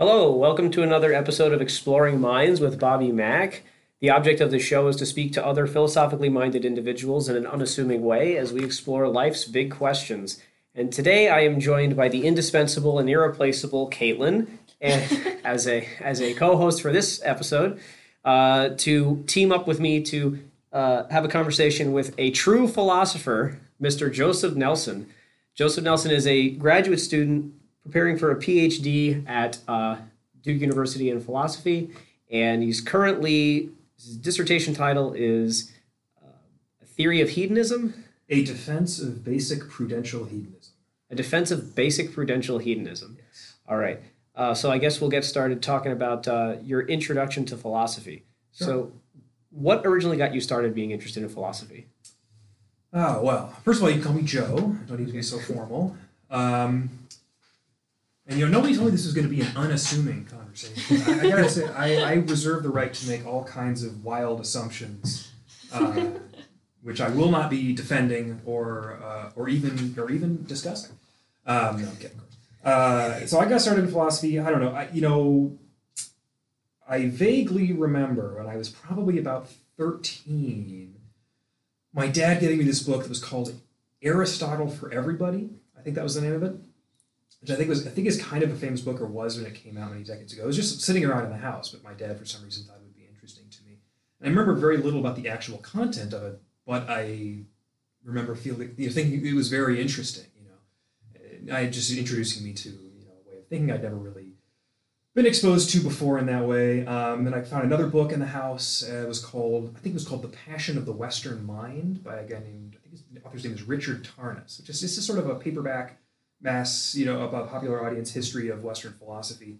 Hello, welcome to another episode of Exploring Minds with Bobby Mack. The object of the show is to speak to other philosophically minded individuals in an unassuming way as we explore life's big questions. And today I am joined by the indispensable and irreplaceable Caitlin, and as a as a co-host for this episode, uh, to team up with me to uh, have a conversation with a true philosopher, Mr. Joseph Nelson. Joseph Nelson is a graduate student preparing for a PhD at uh, Duke University in philosophy, and he's currently his dissertation title is uh, "A Theory of Hedonism." A defense of basic prudential hedonism. A defense of basic prudential hedonism. Yes. All right. Uh, so I guess we'll get started talking about uh, your introduction to philosophy. Sure. So, what originally got you started being interested in philosophy? Oh, well, first of all, you can call me Joe. I don't need to be so formal. Um, and you know, nobody told me this was going to be an unassuming conversation. I, I gotta say, I, I reserve the right to make all kinds of wild assumptions, uh, which I will not be defending or uh, or even or even discussing. Um, no, I'm kidding. Uh, so I got started in philosophy. I don't know. I, you know, I vaguely remember when I was probably about thirteen. My dad getting me this book that was called Aristotle for Everybody. I think that was the name of it which I think was I think is kind of a famous book or was when it came out many decades ago. It was just sitting around in the house, but my dad for some reason thought it would be interesting to me. And I remember very little about the actual content of it, but I remember feeling you know, thinking it was very interesting. You know, I just introducing me to you know a way of thinking I'd never really been exposed to before in that way. Um, then I found another book in the house. Uh, it was called I think it was called The Passion of the Western Mind by a guy named I think his author's name is Richard Tarnas, which is this is sort of a paperback mass, you know, about popular audience history of Western philosophy.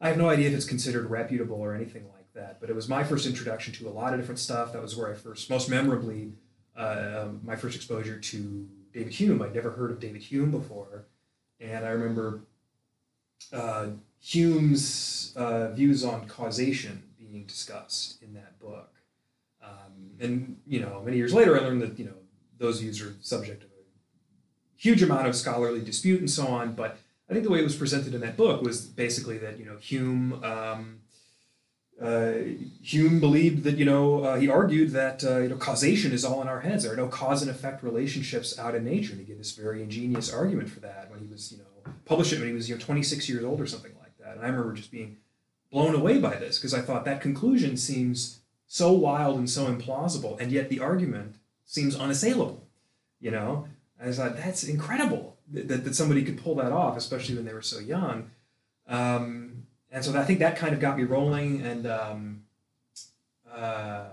I have no idea if it's considered reputable or anything like that, but it was my first introduction to a lot of different stuff. That was where I first, most memorably, uh, my first exposure to David Hume. I'd never heard of David Hume before, and I remember uh, Hume's uh, views on causation being discussed in that book. Um, and you know, many years later, I learned that you know those views are subject of huge amount of scholarly dispute and so on. But I think the way it was presented in that book was basically that you know Hume. Um, uh, Hume believed that you know uh, he argued that uh, you know causation is all in our heads. There are no cause and effect relationships out in nature. And he gave this very ingenious argument for that when he was you know published it when he was you know 26 years old or something like that. And I remember just being blown away by this because I thought that conclusion seems so wild and so implausible, and yet the argument seems unassailable. You know, I thought that's incredible that, that somebody could pull that off, especially when they were so young. Um, and so I think that kind of got me rolling, and um, uh,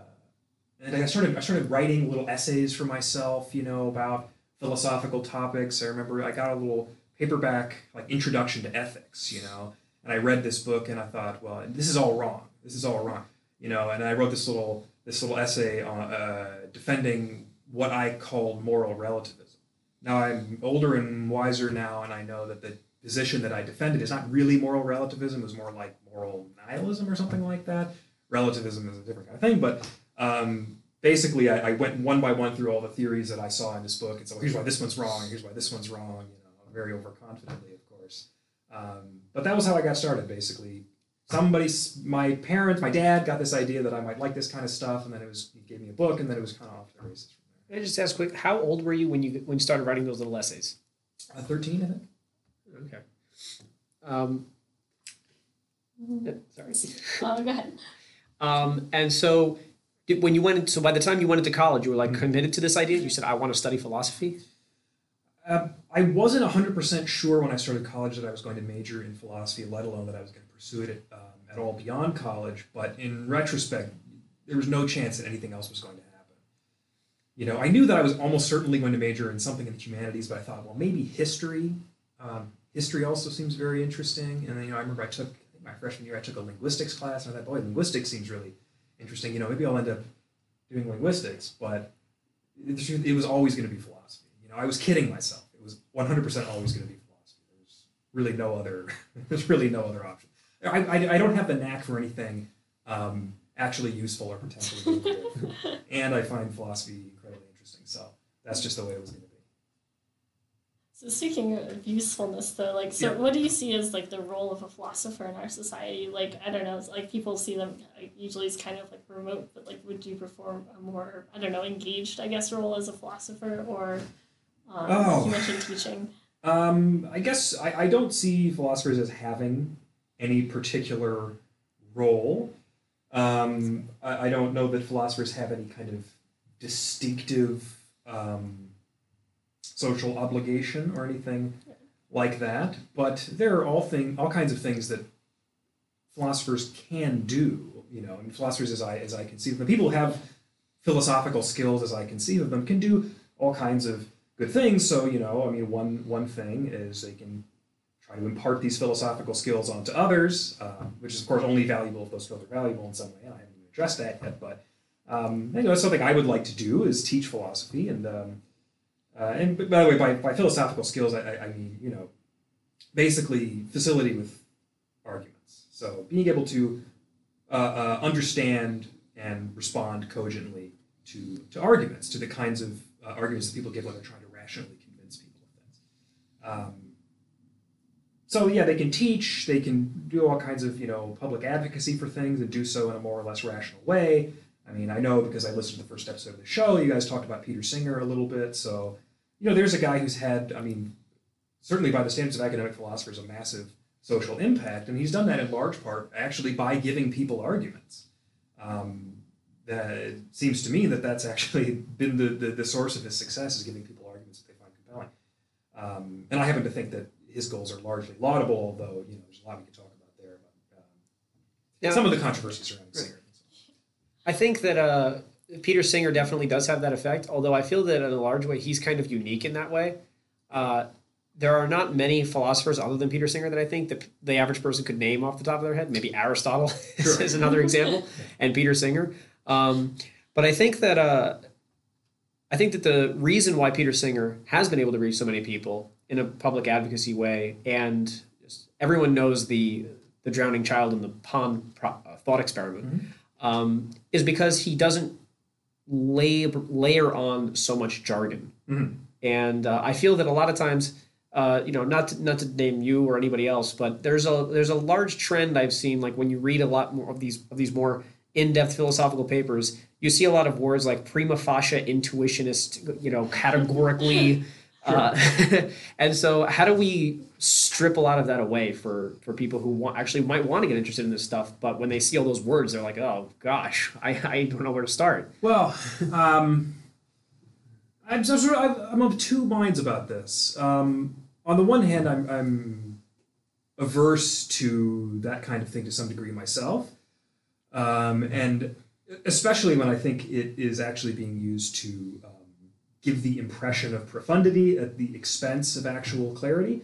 and I started I started writing little essays for myself, you know, about philosophical topics. I remember I got a little paperback like introduction to ethics, you know, and I read this book and I thought, well, this is all wrong. This is all wrong, you know. And I wrote this little this little essay on uh, defending what I called moral relativism now I'm older and wiser now, and I know that the position that I defended is not really moral relativism; it was more like moral nihilism or something like that. Relativism is a different kind of thing, but um, basically, I, I, went one by one through all the theories that I saw in this book, and so here's why this one's wrong, here's why this one's wrong. You know, very overconfidently, of course. Um, but that was how I got started. Basically, somebody, my parents, my dad, got this idea that I might like this kind of stuff, and then it was he gave me a book, and then it was kind of off the races. Can I just ask quick, how old were you when you when you started writing those little essays? Uh, Thirteen, I think. Okay. Um, sorry. Oh, go ahead. Um, and so, did, when you went, into, so by the time you went into college, you were like committed to this idea. You said, "I want to study philosophy." Uh, I wasn't hundred percent sure when I started college that I was going to major in philosophy, let alone that I was going to pursue it um, at all beyond college. But in retrospect, there was no chance that anything else was going to happen you know, I knew that I was almost certainly going to major in something in the humanities, but I thought, well, maybe history. Um, history also seems very interesting. And then, you know, I remember I took I my freshman year, I took a linguistics class, and I thought, boy, linguistics seems really interesting. You know, maybe I'll end up doing linguistics, but it, it was always going to be philosophy. You know, I was kidding myself. It was 100% always going to be philosophy. There's really no other. there's really no other option. I, I, I don't have the knack for anything um, actually useful or potentially useful. and I find philosophy interesting. So that's just the way it was going to be. So speaking of usefulness, though, like, so Yeah. what do you see as like the role of a philosopher in our society? Like, I don't know, it's like people see them like, usually as kind of like remote, but like, would you perform a more, I don't know, engaged, I guess, role as a philosopher, or um, Oh. you mentioned teaching? Um, I guess I, I don't see philosophers as having any particular role. Um, I, I don't know that philosophers have any kind of distinctive um, social obligation or anything like that. But there are all thing, all kinds of things that philosophers can do. You know, and philosophers, as I as I conceive them, people who have philosophical skills, as I conceive of them, can do all kinds of good things. So you know, I mean, one one thing is they can try to impart these philosophical skills onto others, um, which is of course only valuable if those skills are valuable in some way. I haven't addressed that yet, but um, you know, it's something I would like to do is teach philosophy. And um, uh, and by the way, by, by philosophical skills, I, I, I mean you know, basically facility with arguments. So being able to uh, uh, understand and respond cogently to, to arguments, to the kinds of uh, arguments that people give when they're trying to rationally convince people of things. Um, so yeah, they can teach, they can do all kinds of you know public advocacy for things and do so in a more or less rational way. I mean, I know because I listened to the first episode of the show. You guys talked about Peter Singer a little bit, so you know, there's a guy who's had, I mean, certainly by the standards of academic philosophers, a massive social impact, and he's done that in large part actually by giving people arguments. Um, that it seems to me that that's actually been the, the, the source of his success is giving people arguments that they find compelling. Um, and I happen to think that his goals are largely laudable, although you know there's a lot we could talk about there. But um, Yeah. some of the controversies surrounding. Singer. I think that uh, Peter Singer definitely does have that effect, although I feel that in a large way he's kind of unique in that way. Uh, there are not many philosophers other than Peter Singer that I think that the average person could name off the top of their head. Maybe Aristotle is, is another example, and Peter Singer. Um, but I think that uh, I think that the reason why Peter Singer has been able to reach so many people in a public advocacy way, and everyone knows the the drowning child in the pond pro, uh, thought experiment, um, is because he doesn't lay, layer on so much jargon. Mhm. And uh, I feel that a lot of times, uh, you know, not to, not to name you or anybody else, but there's a there's a large trend I've seen. Like when you read a lot more of these of these more in-depth philosophical papers, you see a lot of words like prima facie intuitionist, you know, categorically. Uh, and so, how do we strip a lot of that away for for people who want, actually might want to get interested in this stuff, but when they see all those words, they're like, "Oh gosh, I, I don't know where to start." Well, um, I'm so sort of, I'm of two minds about this. Um, on the one hand, I'm, I'm averse to that kind of thing to some degree myself, um, and especially when I think it is actually being used to um, give the impression of profundity at the expense of actual clarity,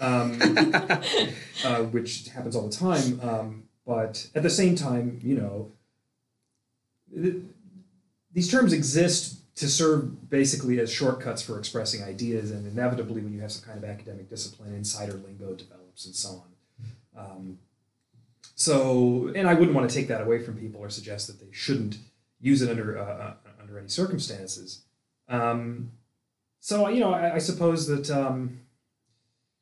um, uh, which happens all the time. Um, but at the same time, you know. th- these terms exist to serve basically as shortcuts for expressing ideas, and inevitably, when you have some kind of academic discipline, insider lingo develops and so on. Um, so, and I wouldn't want to take that away from people or suggest that they shouldn't use it under uh, uh, under any circumstances. Um, so, you know, I, I suppose that um,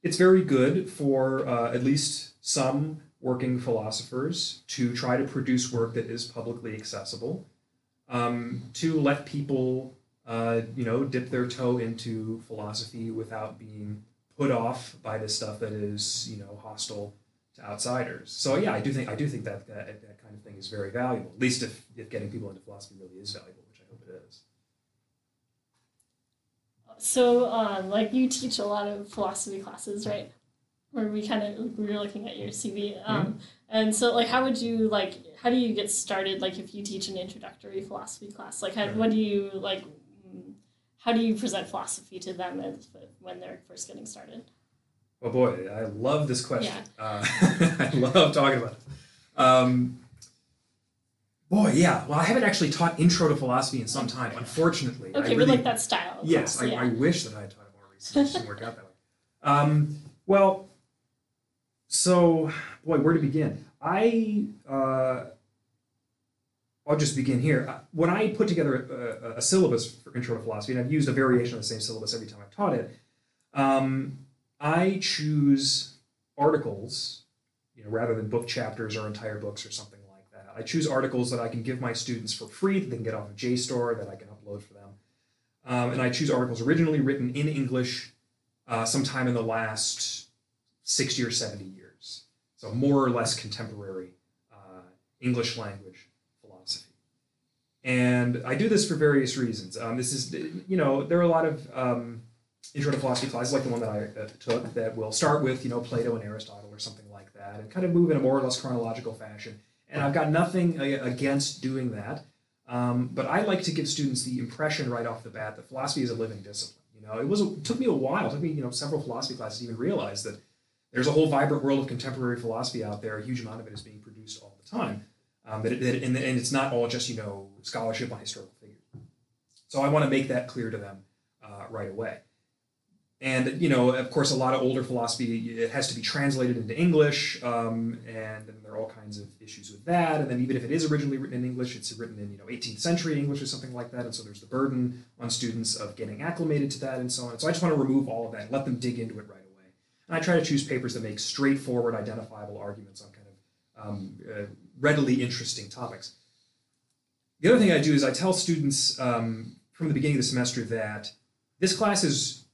it's very good for uh, at least some working philosophers to try to produce work that is publicly accessible um, to let people, uh, you know, dip their toe into philosophy without being put off by the stuff that is, you know, hostile to outsiders. So yeah, I do think I do think that that, that kind of thing is very valuable. At least if, if getting people into philosophy really is valuable, which I hope it is. So, um, like you teach a lot of philosophy classes, right? Where we kind of we were looking at your CV, um, and so like, how would you like? How do you get started? Like, if you teach an introductory philosophy class, like, how, what do you like? How do you present philosophy to them as, when they're first getting started? Oh boy, I love this question. Uh, I love talking about it. Um, boy, yeah. Well, I haven't actually taught intro to philosophy in some time, unfortunately. I Okay, really, but like that style. Yes, I, yeah. I wish that I had taught it more recently. It didn't work out that way. Um, well, so boy, where to begin? I uh, I'll just begin here. Uh, When I put together a, a, a syllabus for Intro to Philosophy, and I've used a variation of the same syllabus every time I've taught it, Um, I choose articles, you know, rather than book chapters or entire books or something like that. I choose articles that I can give my students for free that they can get off of JSTOR that I can upload for them. Um, and I choose articles originally written in English uh, sometime in the last 60 or 70 years. So more or less contemporary uh, English language philosophy. And I do this for various reasons. Um, this is, you know, there are a lot of um, intro to philosophy classes like the one that I uh, took that will start with, you know, Plato and Aristotle or something like that and kind of move in a more or less chronological fashion. And I've got nothing uh, against doing that. Um, but I like to give students the impression right off the bat that philosophy is a living discipline. You know, it was it took me a while, it took me you know several philosophy classes to even realize that there's a whole vibrant world of contemporary philosophy out there. A huge amount of it is being produced all the time. Um, that it, that and, and it's not all just you know scholarship on historical figures. So I want to make that clear to them uh, right away and you know of course a lot of older philosophy it has to be translated into english um, and there are all kinds of issues with that. And then even if it is originally written in english it's written in you know 18th century english or something like that. And so there's the burden on students of getting acclimated to that and so on. So i just want to remove all of that and let them dig into it right away. And i try to choose papers that make straightforward identifiable arguments on kind of um, uh, readily interesting topics. The other thing i do is i tell students um, from the beginning of the semester that this class is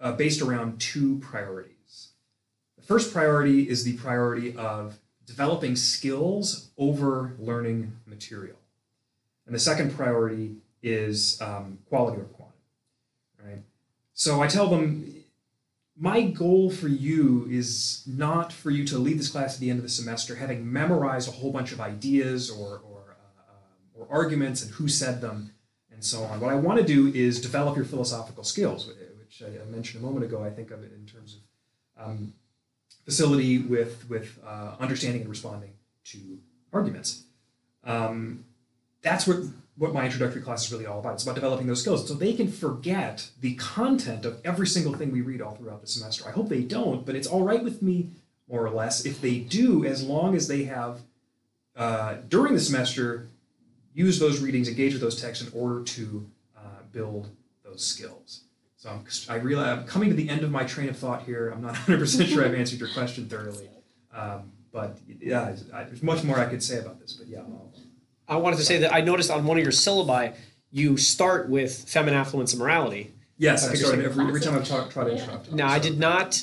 uh, based around two priorities. The first priority is the priority of developing skills over learning material. And the second priority is um, quality over quantity. Right? So I tell them, my goal for you is not for you to leave this class at the end of the semester having memorized a whole bunch of ideas or, or, uh, or arguments and who said them and so on. What I want to do is develop your philosophical skills which I, mentioned a moment ago, I think of it in terms of um, facility with with uh, understanding and responding to arguments. Um, that's what what my introductory class is really all about. It's about developing those skills so they can forget the content of every single thing we read all throughout the semester. I hope they don't, but it's all right with me more or less if they do, as long as they have uh, during the semester use those readings, engage with those texts in order to uh, build those skills. So I'm, I realize I'm coming to the end of my train of thought here. I'm not 100% sure I've answered your question thoroughly. Um, but yeah, I, there's much more I could say about this. But yeah. I'll, i wanted to say that I noticed on one of your syllabi, you start with famine affluence and morality. Yes, I started every, every time I've tried to interrupt. Now, I did not,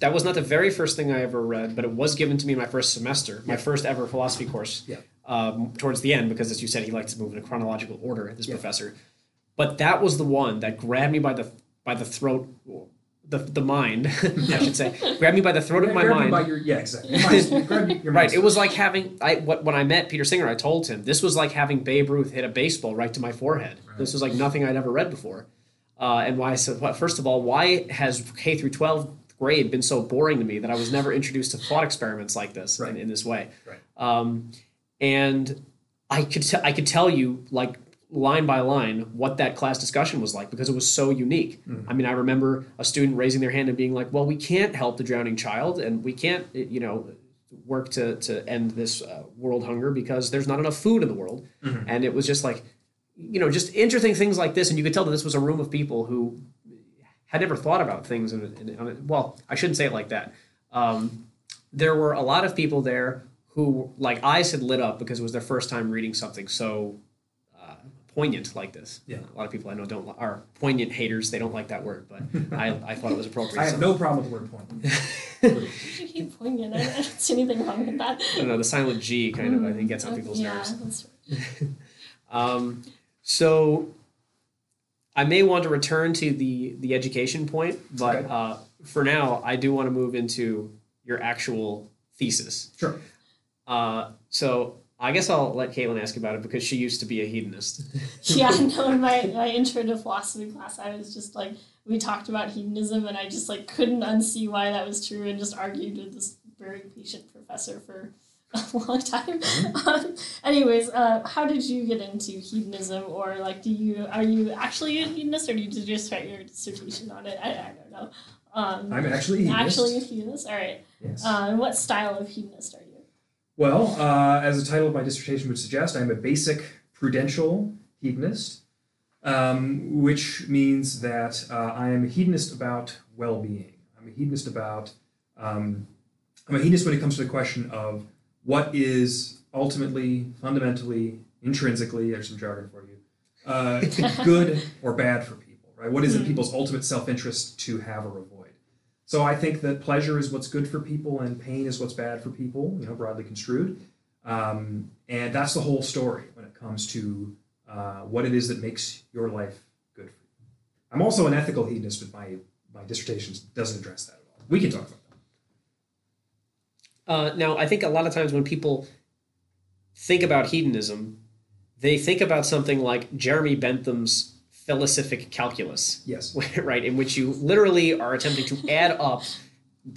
that was not the very first thing I ever read, but it was given to me in my first semester, my first ever philosophy course. Yeah. Um, towards the end, because as you said, he likes to move in a chronological order, this yeah. professor. But that was the one that grabbed me by the by the throat, the the mind, I should say, grabbed me by the throat of my mind. By your, yeah, exactly. Your right. It was like having I what when I met Peter Singer, I told him this was like having Babe Ruth hit a baseball right to my forehead. Right. This was like nothing I'd ever read before. Uh, and why I said, well, first of all, why has K through 12 grade been so boring to me that I was never introduced to thought experiments like this right. in, in, this way? Right. Um, and I could t- I could tell you like line by line what that class discussion was like because it was so unique. Mm-hmm. I mean, I remember a student raising their hand and being like, "Well, we can't help the drowning child, and we can't, you know, work to to end this uh, world hunger because there's not enough food in the world." Mm-hmm. And it was just like, you know, just interesting things like this, and you could tell that this was a room of people who had never thought about things. In, in, in well, I shouldn't say it like that. Um, there were a lot of people there who, like eyes had lit up because it was their first time reading something so poignant like this. Yeah. A lot of people I know don't are poignant haters. They don't like that word, but I, I thought it was appropriate. I have so. no problem with the word poignant. you hate poignant. I don't see anything wrong with that. I don't know. The silent G kind of I think gets on people's yeah, nerves. That's right. um, so I may want to return to the the education point, but okay. uh, for now I do want to move into your actual thesis. Sure. Uh, so I guess I'll let Caitlin ask about it because she used to be a hedonist. yeah, no, in my, my intro to philosophy class, I was just like, we talked about hedonism, and I just like couldn't unsee why that was true, and just argued with this very patient professor for a long time. Mm-hmm. Um, anyways, uh, how did you get into hedonism, or like, do you are you actually a hedonist, or did you just write your dissertation on it? I, I don't know. Um, I'm actually a hedonist. Actually a hedonist. All right. Yes. Uh, and what style of hedonist are you? Well, uh, as the title of my dissertation would suggest, I'm a basic prudential hedonist. um, which means that uh, I am a hedonist about well-being. I'm a hedonist about. Um, I'm a hedonist when it comes to the question of what is ultimately, fundamentally, intrinsically. There's some jargon for you. Uh, good or bad for people, right? What is in people's ultimate self-interest to have or avoid? So I think that pleasure is what's good for people, and pain is what's bad for people. You know, broadly construed. Um, and that's the whole story when it comes to uh, what it is that makes your life good for you. I'm also an ethical hedonist, but my, my dissertation doesn't address that at all. We can talk about that. Uh, now, I think a lot of times when people think about hedonism, they think about something like Jeremy Bentham's felicific calculus. Yes. right, in which you literally are attempting to add up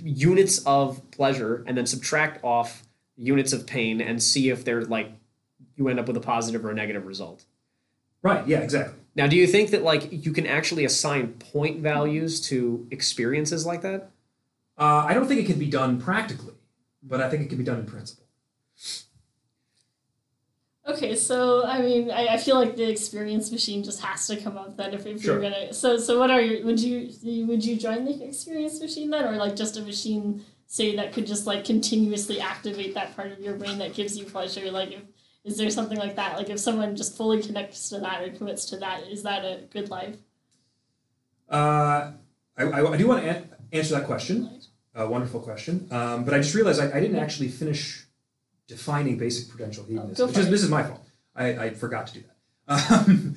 units of pleasure and then subtract off units of pain and see if they're like you end up with a positive or a negative result. Right, yeah, exactly. Now, do you think that like you can actually assign point values to experiences like that? Uh, I don't think it can be done practically, but I think it can be done in principle. Okay, so I mean, I, I feel like the experience machine just has to come up then if, if Sure. you're gonna. So so what are your would you would you join the experience machine then, or like just a machine say that could just like continuously activate that part of your brain that gives you pleasure? Like, if, is there something like that? Like, if someone just fully connects to that and commits to that, is that a good life? Uh, I, I, I do want to an- answer that question. A wonderful question. Um, but I just realized I, I didn't actually finish defining basic prudential hedonism. go which is, this is my fault. I, I forgot to do that. Um,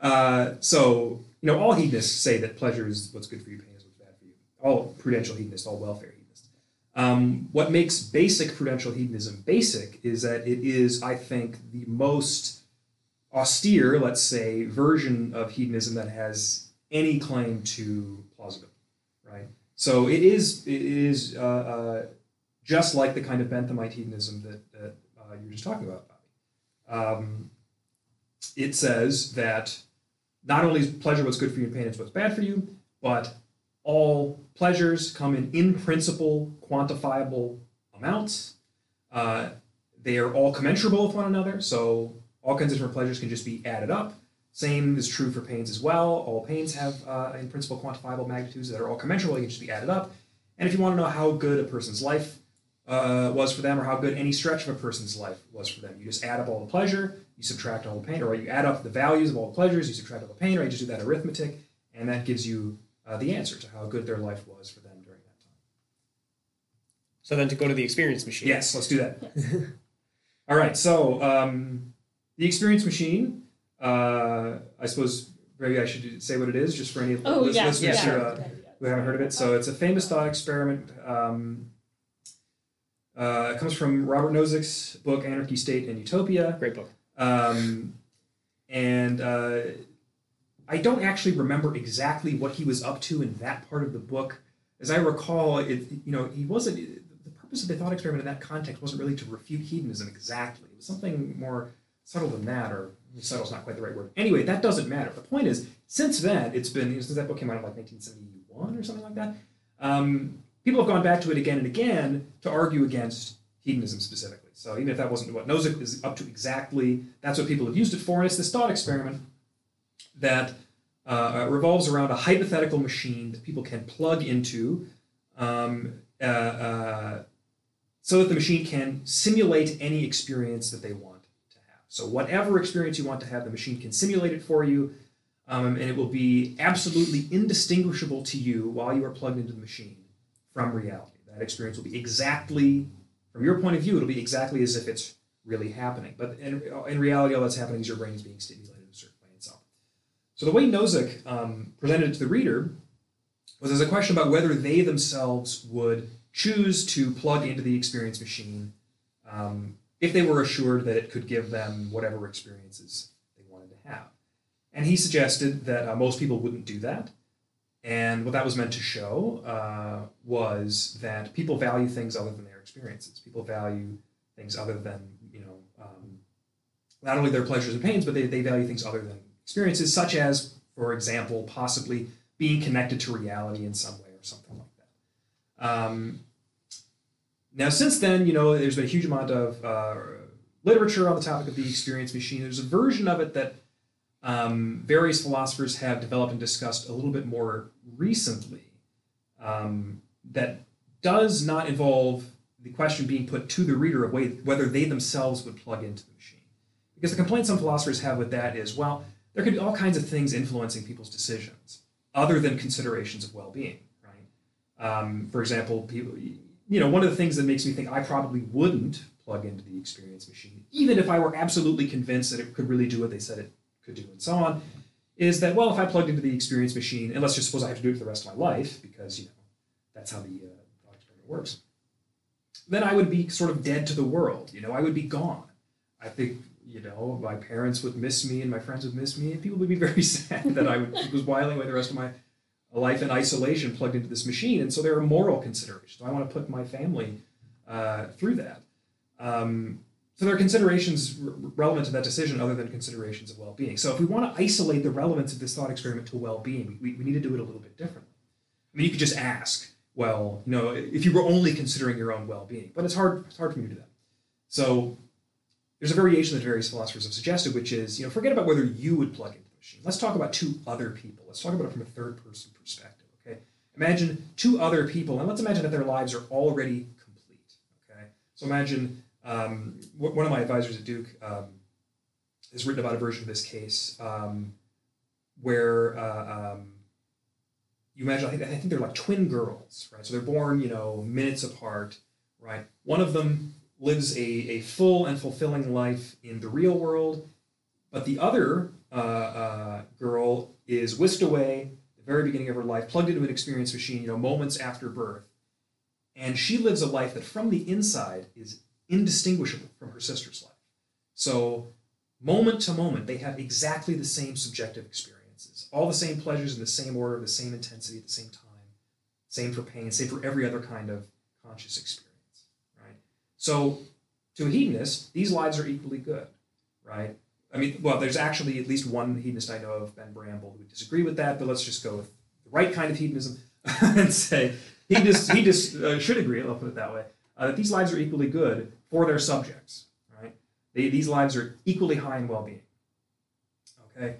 uh, so, you know, all hedonists say that pleasure is what's good for you, pain is what's bad for you. All prudential hedonists, all welfare hedonists. Um, what makes basic prudential hedonism basic is that it is, I think, the most austere, let's say, version of hedonism that has any claim to plausibility, right? So it is it is uh, uh, just like the kind of Benthamite hedonism that, that uh, you were just talking about. Um, it says that not only is pleasure what's good for you and pain is what's bad for you, but all pleasures come in in principle quantifiable amounts. Uh, they are all commensurable with one another, so all kinds of different pleasures can just be added up. Same is true for pains as well. All pains have, uh, in principle, quantifiable magnitudes that are all commensurable. They can just be added up. And if you want to know how good a person's life uh, was for them, or how good any stretch of a person's life was for them, you just add up all the pleasure, you subtract all the pain, or you add up the values of all the pleasures, you subtract all the pain, or you just do that arithmetic, and that gives you uh, the answer to how good their life was for them during that time. So then to go to the experience machine. Yes, let's do that. All right, so um, the experience machine. Uh, I suppose maybe I should say what it is, just for any Oh lis- yeah, listeners yeah. who, uh, who haven't heard of it. So it's a famous thought experiment. Um, uh, it comes from Robert Nozick's book Anarchy, State, and Utopia. Great book. Um, and uh, I don't actually remember exactly what he was up to in that part of the book. As I recall, it you know he wasn't. The purpose of the thought experiment in that context wasn't really to refute hedonism exactly. It was something more subtle than that, or subtle is not quite the right word. Anyway, that doesn't matter. The point is, since then, it's been since that book came out in like 1971 or something like that. Um, people have gone back to it again and again to argue against hedonism specifically. So even if that wasn't what Nozick is up to exactly, that's what people have used it for. And it's this thought experiment that uh, revolves around a hypothetical machine that people can plug into um, uh, uh, so that the machine can simulate any experience that they want to have. So whatever experience you want to have, the machine can simulate it for you. Um, and it will be absolutely indistinguishable to you while you are plugged into the machine from reality. That experience will be exactly, from your point of view, it'll be exactly as if it's really happening. But in, in reality, all that's happening is your brain is being stimulated in a certain way itself. So the way Nozick um, presented it to the reader was as a question about whether they themselves would choose to plug into the experience machine um, if they were assured that it could give them whatever experiences they wanted to have. And he suggested that uh, most people wouldn't do that. And what that was meant to show uh, was that people value things other than their experiences. People value things other than, you know, um, not only their pleasures and pains, but they, they value things other than experiences, such as, for example, possibly being connected to reality in some way or something like that. Um, now, since then, you know, there's been a huge amount of uh, literature on the topic of the experience machine. There's a version of it that um, various philosophers have developed and discussed a little bit more recently um, that does not involve the question being put to the reader of whether they themselves would plug into the machine. Because the complaint some philosophers have with that is, well, there could be all kinds of things influencing people's decisions other than considerations of well-being, right? Um, for example, people, you know, one of the things that makes me think I probably wouldn't plug into the experience machine, even if I were absolutely convinced that it could really do what they said it could do, and so on, is that well, if I plugged into the experience machine, and let's just suppose I have to do it for the rest of my life because you know that's how the uh, experiment works, then I would be sort of dead to the world. You know, I would be gone. I think you know my parents would miss me and my friends would miss me, and people would be very sad that I would, was whiling away the rest of my life in isolation plugged into this machine. And so there are moral considerations. I want to put my family uh, through that. Um, so there are considerations relevant to that decision other than considerations of well-being. So if we want to isolate the relevance of this thought experiment to well-being, we, we need to do it a little bit differently. I mean, you could just ask, well, you know, if you were only considering your own well-being, but it's hard, it's hard for me to do that. So there's a variation that various philosophers have suggested, which is, you know, forget about whether you would plug into the machine. Let's talk about two other people. Let's talk about it from a third person perspective. Okay, imagine two other people, and let's imagine that their lives are already complete. Okay, so imagine um, one of my advisors at Duke um, has written about a version of this case um, where uh, um, you imagine I think, I think they're like twin girls, right? So they're born, you know, minutes apart, right? One of them lives a, a full and fulfilling life in the real world, but the other uh, uh, girl is whisked away the very beginning of her life, plugged into an experience machine, you know, moments after birth, and she lives a life that from the inside is indistinguishable from her sister's life. So, moment to moment, they have exactly the same subjective experiences, all the same pleasures in the same order, the same intensity at the same time, same for pain, same for every other kind of conscious experience. Right? So, to a hedonist, these lives are equally good, right? I mean, well, there's actually at least one hedonist I know of, Ben Bramble, who would disagree with that, but let's just go with the right kind of hedonism and say hedonists, hedonists uh, should agree, I'll put it that way, uh, that these lives are equally good for their subjects, right? They, these lives are equally high in well being. Okay?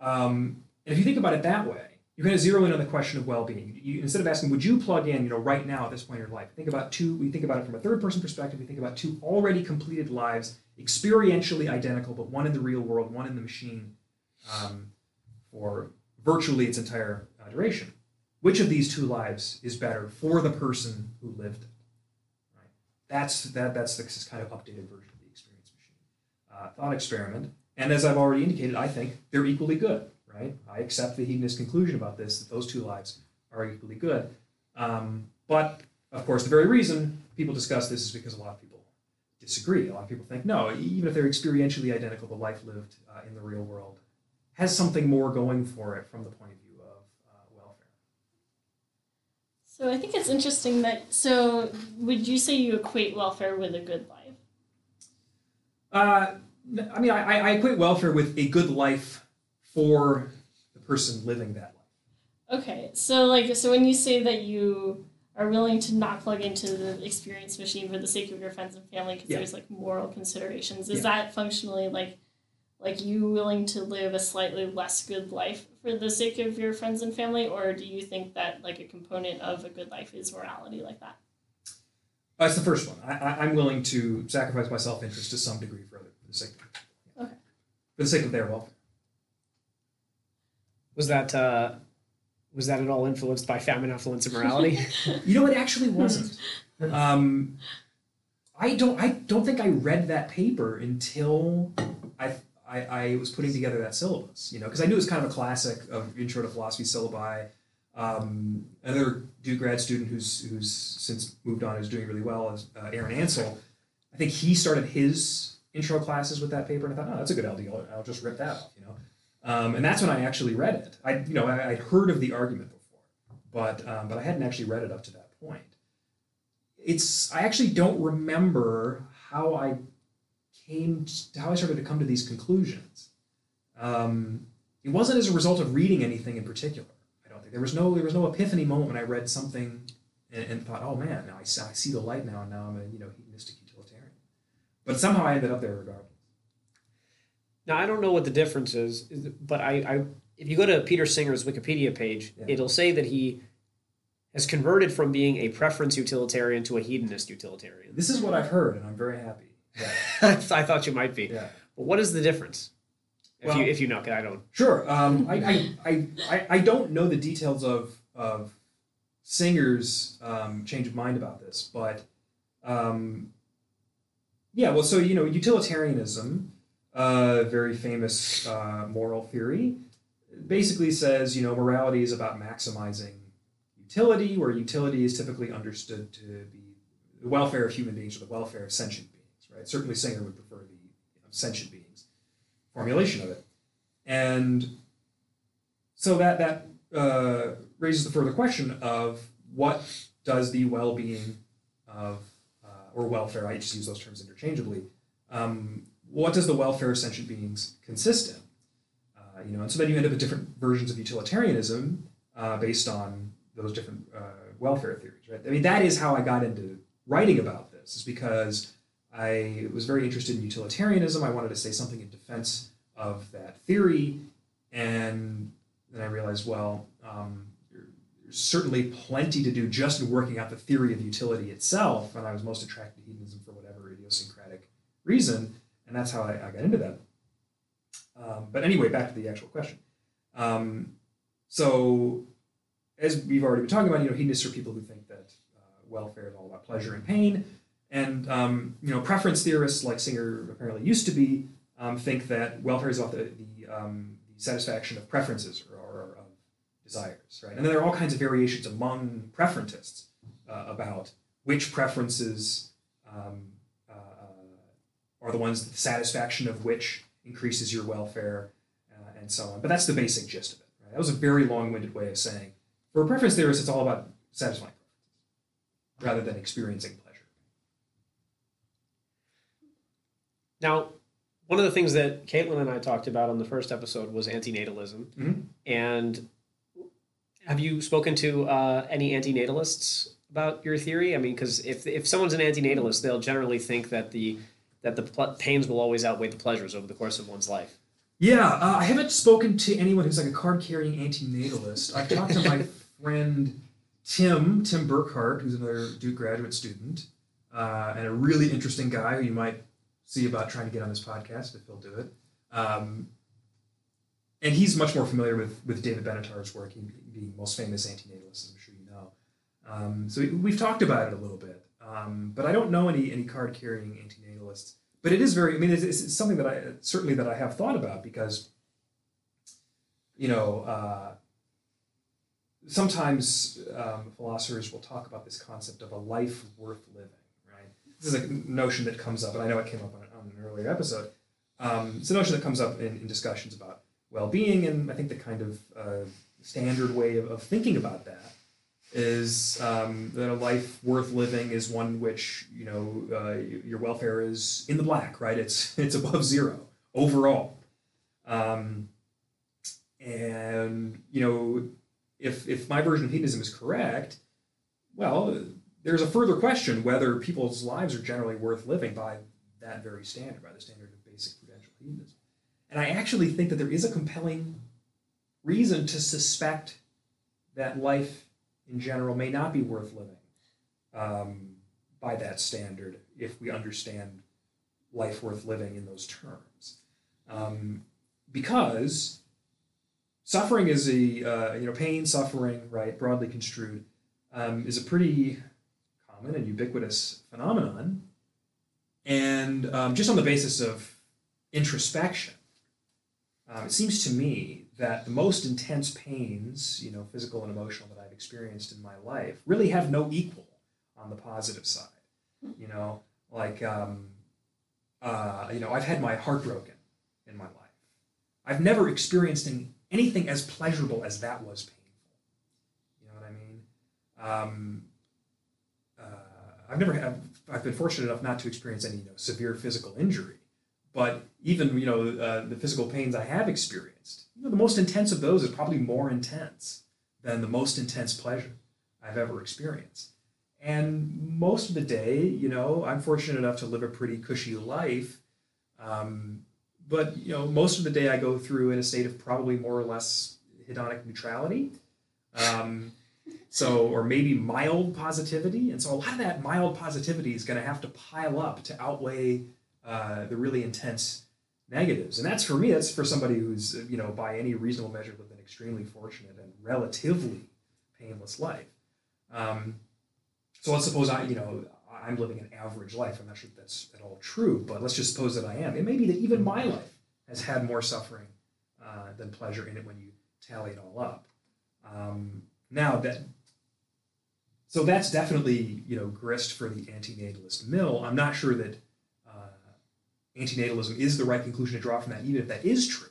Um, and if you think about it that way, you're going to zero in on the question of well-being. You, instead of asking, would you plug in, you know, right now at this point in your life? Think about two. We think about it from a third-person perspective. We think about two already completed lives, experientially identical, but one in the real world, one in the machine, um, for virtually its entire uh, duration. Which of these two lives is better for the person who lived. That's that. That's the kind of updated version of the experience machine uh, thought experiment. And as I've already indicated, I think they're equally good right? I accept the hedonist conclusion about this that those two lives are equally good. Um, but of course, the very reason people discuss this is because a lot of people disagree. A lot of people think no, even if they're experientially identical, the life lived uh, in the real world has something more going for it from the point of view of uh, welfare. So I think it's interesting that. So would you say you equate welfare with a good life? Uh, I mean, I, I equate welfare with a good life for the person living that life. Okay, so like so when you say that you are willing to not plug into the experience machine for the sake of your friends and family because yeah. there's like moral considerations, is yeah. that functionally like like you willing to live a slightly less good life for the sake of your friends and family, or do you think that like a component of a good life is morality like that? That's the first one. I, am willing to sacrifice my self interest to some degree for, other, for the sake of, okay. for the sake of their welfare. Was that uh, was that at all influenced by famine, affluence, and morality? you know, it actually wasn't. Um, I don't. I don't think I read that paper until I, I, I was putting together that syllabus. You know, because I knew it was kind of a classic of Intro to Philosophy syllabi. Um, another Duke grad student who's who's since moved on is doing really well is uh, Aaron Ansel. I think he started his intro classes with that paper, and I thought, oh, that's a good LDL. I'll just rip that off. You know. Um, and that's when I actually read it. I, you know, I, would heard of the argument before, but um, but I hadn't actually read it up to that point. It's I actually don't remember how I came to, how I started to come to these conclusions. Um, it wasn't as a result of reading anything in particular. I don't think there was no there was no epiphany moment when I read something and, and thought, oh man, now I, I see the light now, and now I'm a you know hedonistic utilitarian. But somehow I ended up there regardless. Now I don't know what the difference is, is- but I, I if you go to Peter Singer's Wikipedia page, Yeah. it'll say that he has converted from being a preference utilitarian to a hedonist utilitarian. This is what I've heard, and I'm very happy. Yeah. I thought you might be. yeah. But what is the difference? If Well- you if you know, I don't. Sure. Um, I, I, I, I, I don't know the details of, of Singer's um, change of mind about this, but um, yeah, well, so, you know, utilitarianism, uh, very famous uh, moral theory, basically says, you know, morality is about maximizing utility, where utility is typically understood to be the welfare of human beings or the welfare of sentient beings, right? Certainly Singer would prefer the you know, sentient beings formulation of it. And so that that uh, raises the further question of what does the well-being of uh, or welfare I just use those terms interchangeably um, what does the welfare of sentient beings consist in uh, you know and so then you end up with different versions of utilitarianism uh, based on those different uh, welfare theories right I mean that is how I got into writing about this is because I was very interested in utilitarianism. I wanted to say something in defense of that theory. And then I realized, well, um, there's certainly plenty to do just in working out the theory of utility itself, and I was most attracted to hedonism for whatever idiosyncratic reason, and that's how I, I got into that. Um, but anyway, back to the actual question. Um, so, as we've already been talking about, you know, hedonists are people who think that uh, welfare is all about pleasure and pain, and um, you know, preference theorists like Singer apparently used to be um, think that welfare is about the, the, um, the satisfaction of preferences or, or of desires, right? And there are all kinds of variations among preferentists uh, about which preferences um, uh, are the ones the satisfaction of which increases your welfare uh, and so on. But that's the basic gist of it. Right? That was a very long-winded way of saying, for a preference theorist, it's all about satisfying preferences rather than experiencing pleasure. Now, one of the things that Caitlin and I talked about on the first episode was antinatalism. Mhm. And have you spoken to uh, any antinatalists about your theory? I mean, because if, if someone's an antinatalist, they'll generally think that the that the pl- pains will always outweigh the pleasures over the course of one's life. Yeah, uh, I haven't spoken to anyone who's like a card carrying antinatalist. I've talked to my friend Tim, Tim Burkhart, who's another Duke graduate student, uh, and a really interesting guy who you might see about trying to get on this podcast if he'll do it. Um, and he's much more familiar with, with David Benatar's work, he being most famous antinatalist, I'm sure you know. Um, so we- we've talked about it a little bit, um, but I don't know any any card carrying antinatalists but it is very i mean it's, it's something that i certainly that i have thought about because you know uh, sometimes um, philosophers will talk about this concept of a life worth living this is a notion that comes up and i know it came up on, on an earlier episode um, it's a notion that comes up in, in discussions about well-being and i think the kind of uh, standard way of, of thinking about that is um, that a life worth living is one which you know uh, your welfare is in the black, right? It's it's above zero overall, um, and you know if if my version of hedonism is correct, well, there's a further question whether people's lives are generally worth living by that very standard, by the standard of basic prudential hedonism. And I actually think that there is a compelling reason to suspect that life in general may not be worth living um, by that standard if we understand life worth living in those terms. Um, because suffering is a, uh, you know, pain, suffering, right, broadly construed, um, is a pretty common and ubiquitous phenomenon. And um, just on the basis of introspection, um, it seems to me that the most intense pains, you know, physical and emotional that I've experienced in my life, really have no equal on the positive side. You know, like, um, uh, you know, I've had my heart broken in my life. I've never experienced any, anything as pleasurable as that was painful. You know what I mean? Um, I've never had. I've been fortunate enough not to experience any you know, severe physical injury, but even you know uh, the physical pains I have experienced, you know, the most intense of those is probably more intense than the most intense pleasure I've ever experienced. And most of the day, you know, I'm fortunate enough to live a pretty cushy life. Um, but you know, most of the day I go through in a state of probably more or less hedonic neutrality. Um, so, or maybe mild positivity. And so, a lot of that mild positivity is going to have to pile up to outweigh uh, the really intense negatives. And that's for me, that's for somebody who's, you know, by any reasonable measure, lived an extremely fortunate and relatively painless life. Um, so, let's suppose I, you know, I'm living an average life. I'm not sure that's at all true, but let's just suppose that I am. It may be that even my life has had more suffering uh, than pleasure in it when you tally it all up. Um, now that so that's definitely you know grist for the antinatalist mill. I'm not sure that uh, antinatalism is the right conclusion to draw from that, even if that is true.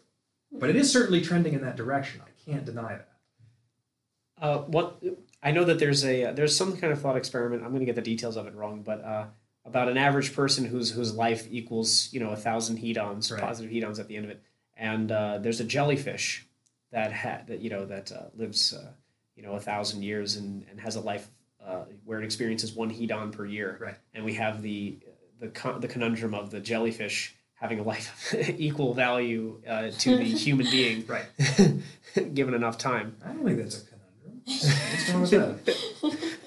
But it is certainly trending in that direction. I can't deny that. Uh, what I know that there's a there's some kind of thought experiment. I'm going to get the details of it wrong, but uh, about an average person whose whose life equals you know a thousand hedons, Right. positive hedons at the end of it, and uh, there's a jellyfish that ha- that you know that uh, lives uh, you know a thousand years and, and has a life uh, where it experiences one hedon per year, Right. and we have the the con- the conundrum of the jellyfish having a life of equal value uh, to the human being Right. given enough time. I don't think that's a conundrum. What's wrong with that?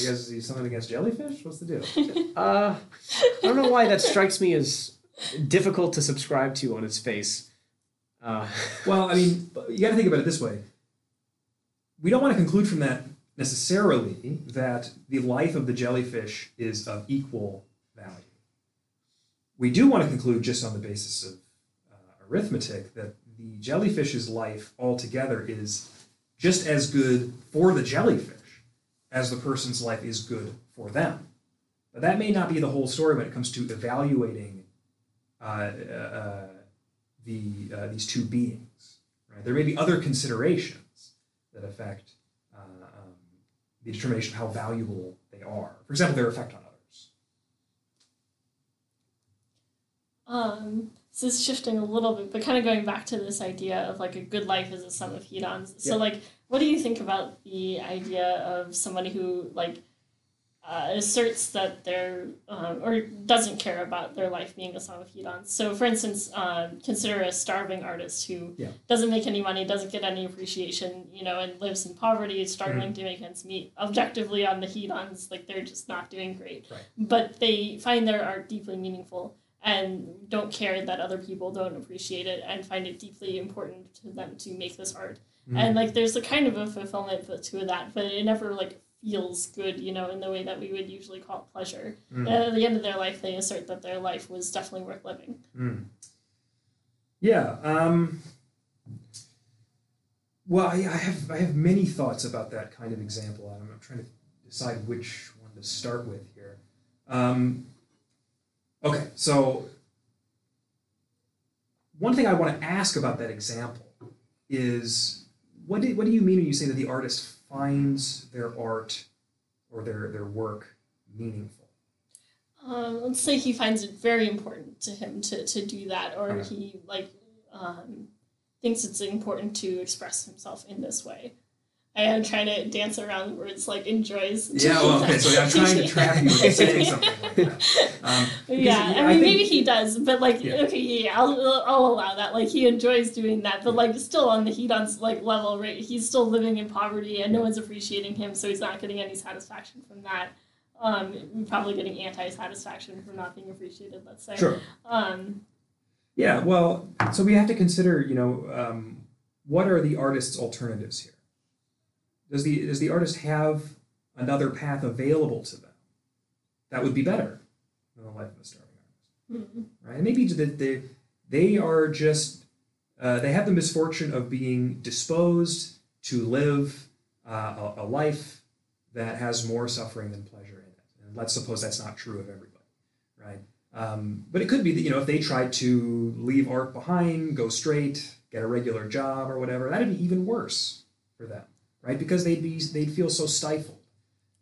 You guys see something against jellyfish? What's the deal? Uh, I don't know why that strikes me as difficult to subscribe to on its face. Uh, Well, I mean, you got to think about it this way. We don't want to conclude from that necessarily that the life of the jellyfish is of equal value. We do want to conclude, just on the basis of uh, arithmetic, that the jellyfish's life altogether is just as good for the jellyfish as the person's life is good for them. But that may not be the whole story when it comes to evaluating uh, uh, the uh, these two beings. Right? There may be other considerations that affect the determination of how valuable they are. For example, their effect on others. Um, so it's shifting a little bit, but kind of going back to this idea of like a good life is a sum of hedons. So Yeah. like, what do you think about the idea of somebody who like uh, asserts that they're um, or doesn't care about their life being a sum of hedons? So for instance, um, consider a starving artist who Yeah. doesn't make any money, doesn't get any appreciation, you know, and lives in poverty, is struggling to make ends meet. Objectively, on the hedons, like they're just not doing great, Right. but they find their art deeply meaningful and don't care that other people don't appreciate it and find it deeply important to them to make this art. And like there's a kind of a fulfillment to that, but it never like feels good, you know, in the way that we would usually call it pleasure. Mm. And at the end of their life, they assert that their life was definitely worth living. Mm. Yeah. Um, well, I, I have I have many thoughts about that kind of example. I'm, I'm trying to decide which one to start with here. Um, okay, so one thing I want to ask about that example is what do, what do you mean when you say that the artist finds their art or their, their work meaningful? Um, let's say he finds it very important to him to, to do that, or Okay. he like um, thinks it's important to express himself in this way. I am trying to dance around words like enjoys. Yeah, well, okay, so I'm trying to trap you into saying something like that. Um, yeah, I mean, think- maybe he does, but like, Yeah. okay, yeah, I'll, I'll allow that. Like, he enjoys doing that, but like, still on the heat hedon's like level, right? He's still living in poverty, and no one's appreciating him, so he's not getting any satisfaction from that. Um, probably getting anti-satisfaction from not being appreciated. Let's say. Sure. Um, Yeah, well, so we have to consider, you know, um, what are the artist's alternatives here? Does the does the artist have another path available to them that would be better than the life of a starving artist? hmm. right? And maybe that they they are just uh, they have the misfortune of being disposed to live uh, a, a life that has more suffering than pleasure in it. And let's suppose that's not true of everybody, right? Um, but it could be that you know if they tried to leave art behind, go straight, get a regular job or whatever, that'd be even worse for them, right? Because they'd be they'd feel so stifled.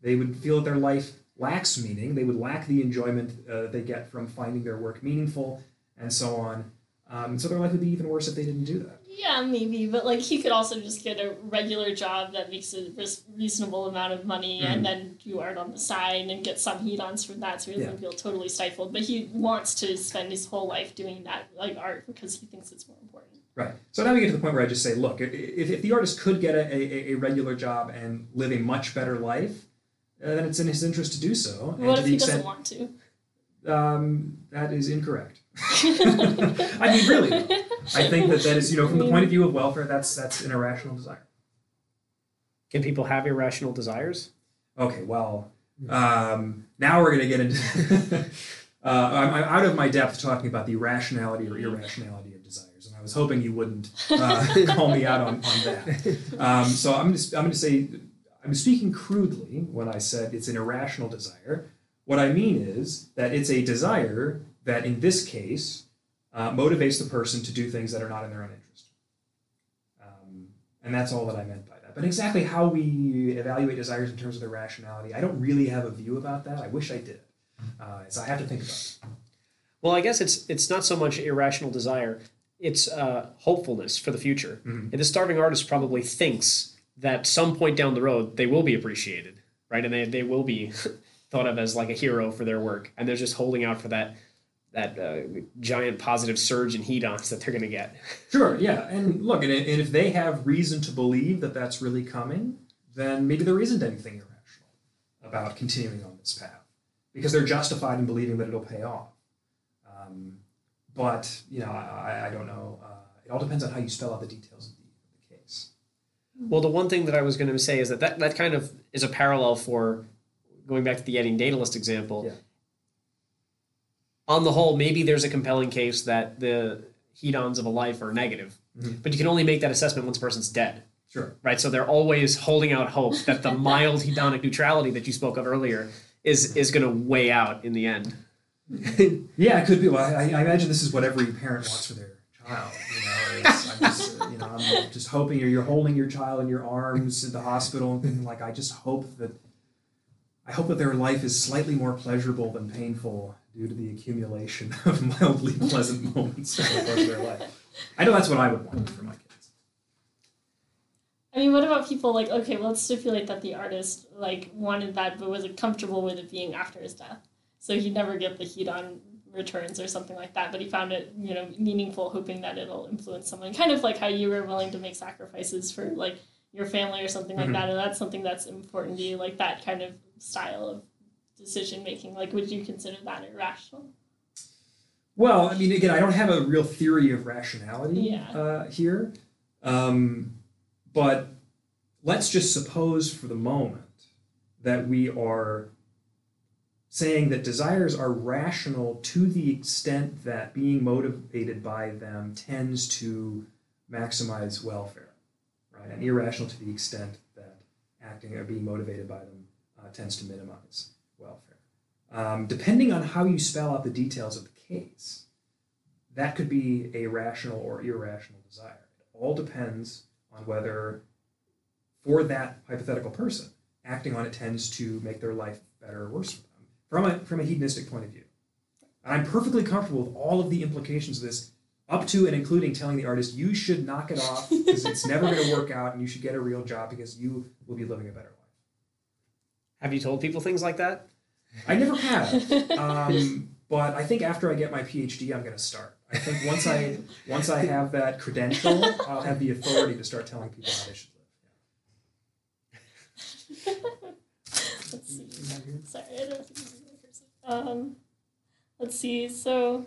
They would feel that their life lacks meaning. They would lack the enjoyment uh, they get from finding their work meaningful, and so on. Um, so their life would be even worse if they didn't do that. Yeah, maybe, but like he could also just get a regular job that makes a res- reasonable amount of money, Mhm. and then do art on the side and get some hedons from that, so he doesn't feel totally stifled. But he wants to spend his whole life doing that, like art, because he thinks it's more important. Right. So now we get to the point where I just say, look, if, if the artist could get a, a, a regular job and live a much better life, uh, then it's in his interest to do so. And what to if the he extent, doesn't want to? Um, that is incorrect. I mean, really. I think that that is, you know, from the point of view of welfare, that's that's an irrational desire. Can people have irrational desires? Okay, well, um, now we're going to get into. uh, I'm, I'm out of my depth talking about the rationality or irrationality of desires, and I was hoping you wouldn't uh, call me out on, on that. Um, so I'm just I'm going to say I'm speaking crudely when I said it's an irrational desire. What I mean is that it's a desire that, in this case, uh, motivates the person to do things that are not in their own interest. Um, and that's all that I meant by that. But exactly how we evaluate desires in terms of their rationality, I don't really have a view about that. I wish I did. Uh, so I have to think about it. Well, I guess it's it's not so much irrational desire; it's uh, hopefulness for the future. Mhm. And the starving artist probably thinks that some point down the road they will be appreciated, right? And they, they will be thought of as like a hero for their work, and they're just holding out for that that uh, giant positive surge in hedons that they're going to get. Sure, yeah. And look, and, and if they have reason to believe that that's really coming, then maybe there isn't anything irrational about continuing on this path because they're justified in believing that it'll pay off. But, you know, I, I don't know. Uh, it all depends on how you spell out the details of the, the case. Well, the one thing that I was going to say is that, that that kind of is a parallel for going back to the antinatalist example. Yeah. On the whole, maybe there's a compelling case that the hedons of a life are negative, Mhm. but you can only make that assessment once a person's dead, Sure. right? So they're always holding out hope that the mild hedonic neutrality that you spoke of earlier is is going to weigh out in the end. Yeah, it could be. Well, I, I imagine this is what every parent wants for their child. You know, I'm just, uh, you know, I'm just hoping you're, you're holding your child in your arms at the hospital and like, I just hope that, I hope that their life is slightly more pleasurable than painful due to the accumulation of mildly pleasant moments over the course of their life. I know that's what I would want for my kids. I mean, what about people like okay, well, let's stipulate that the artist like wanted that but wasn't comfortable with it being after his death, so he'd never get the hedon returns or something like that. But he found it, you know, meaningful, hoping that it'll influence someone. Kind of like how you were willing to make sacrifices for like your family or something like Mhm. that, and that's something that's important to you, like that kind of style of decision making. Like, would you consider that irrational? Well, I mean, again, I don't have a real theory of rationality Yeah. uh, here, um, but let's just suppose for the moment that we are saying that desires are rational to the extent that being motivated by them tends to maximize welfare, right? And irrational to the extent that acting or being motivated by them uh, tends to minimize welfare. Um, depending on how you spell out the details of the case, that could be a rational or irrational desire. It all depends on whether, for that hypothetical person, acting on it tends to make their life better or worse from a, from a hedonistic point of view. And I'm perfectly comfortable with all of the implications of this, up to and including telling the artist, you should knock it off because it's never going to work out and you should get a real job because you will be living a better life. Have you told people things like that? I never have. um, but I think after I get my PhD, I'm going to start. I think once I once I have that credential, I'll have the authority to start telling people how they should live. Let's see. Sorry, I don't think this is my cursor. Um, let's see. So,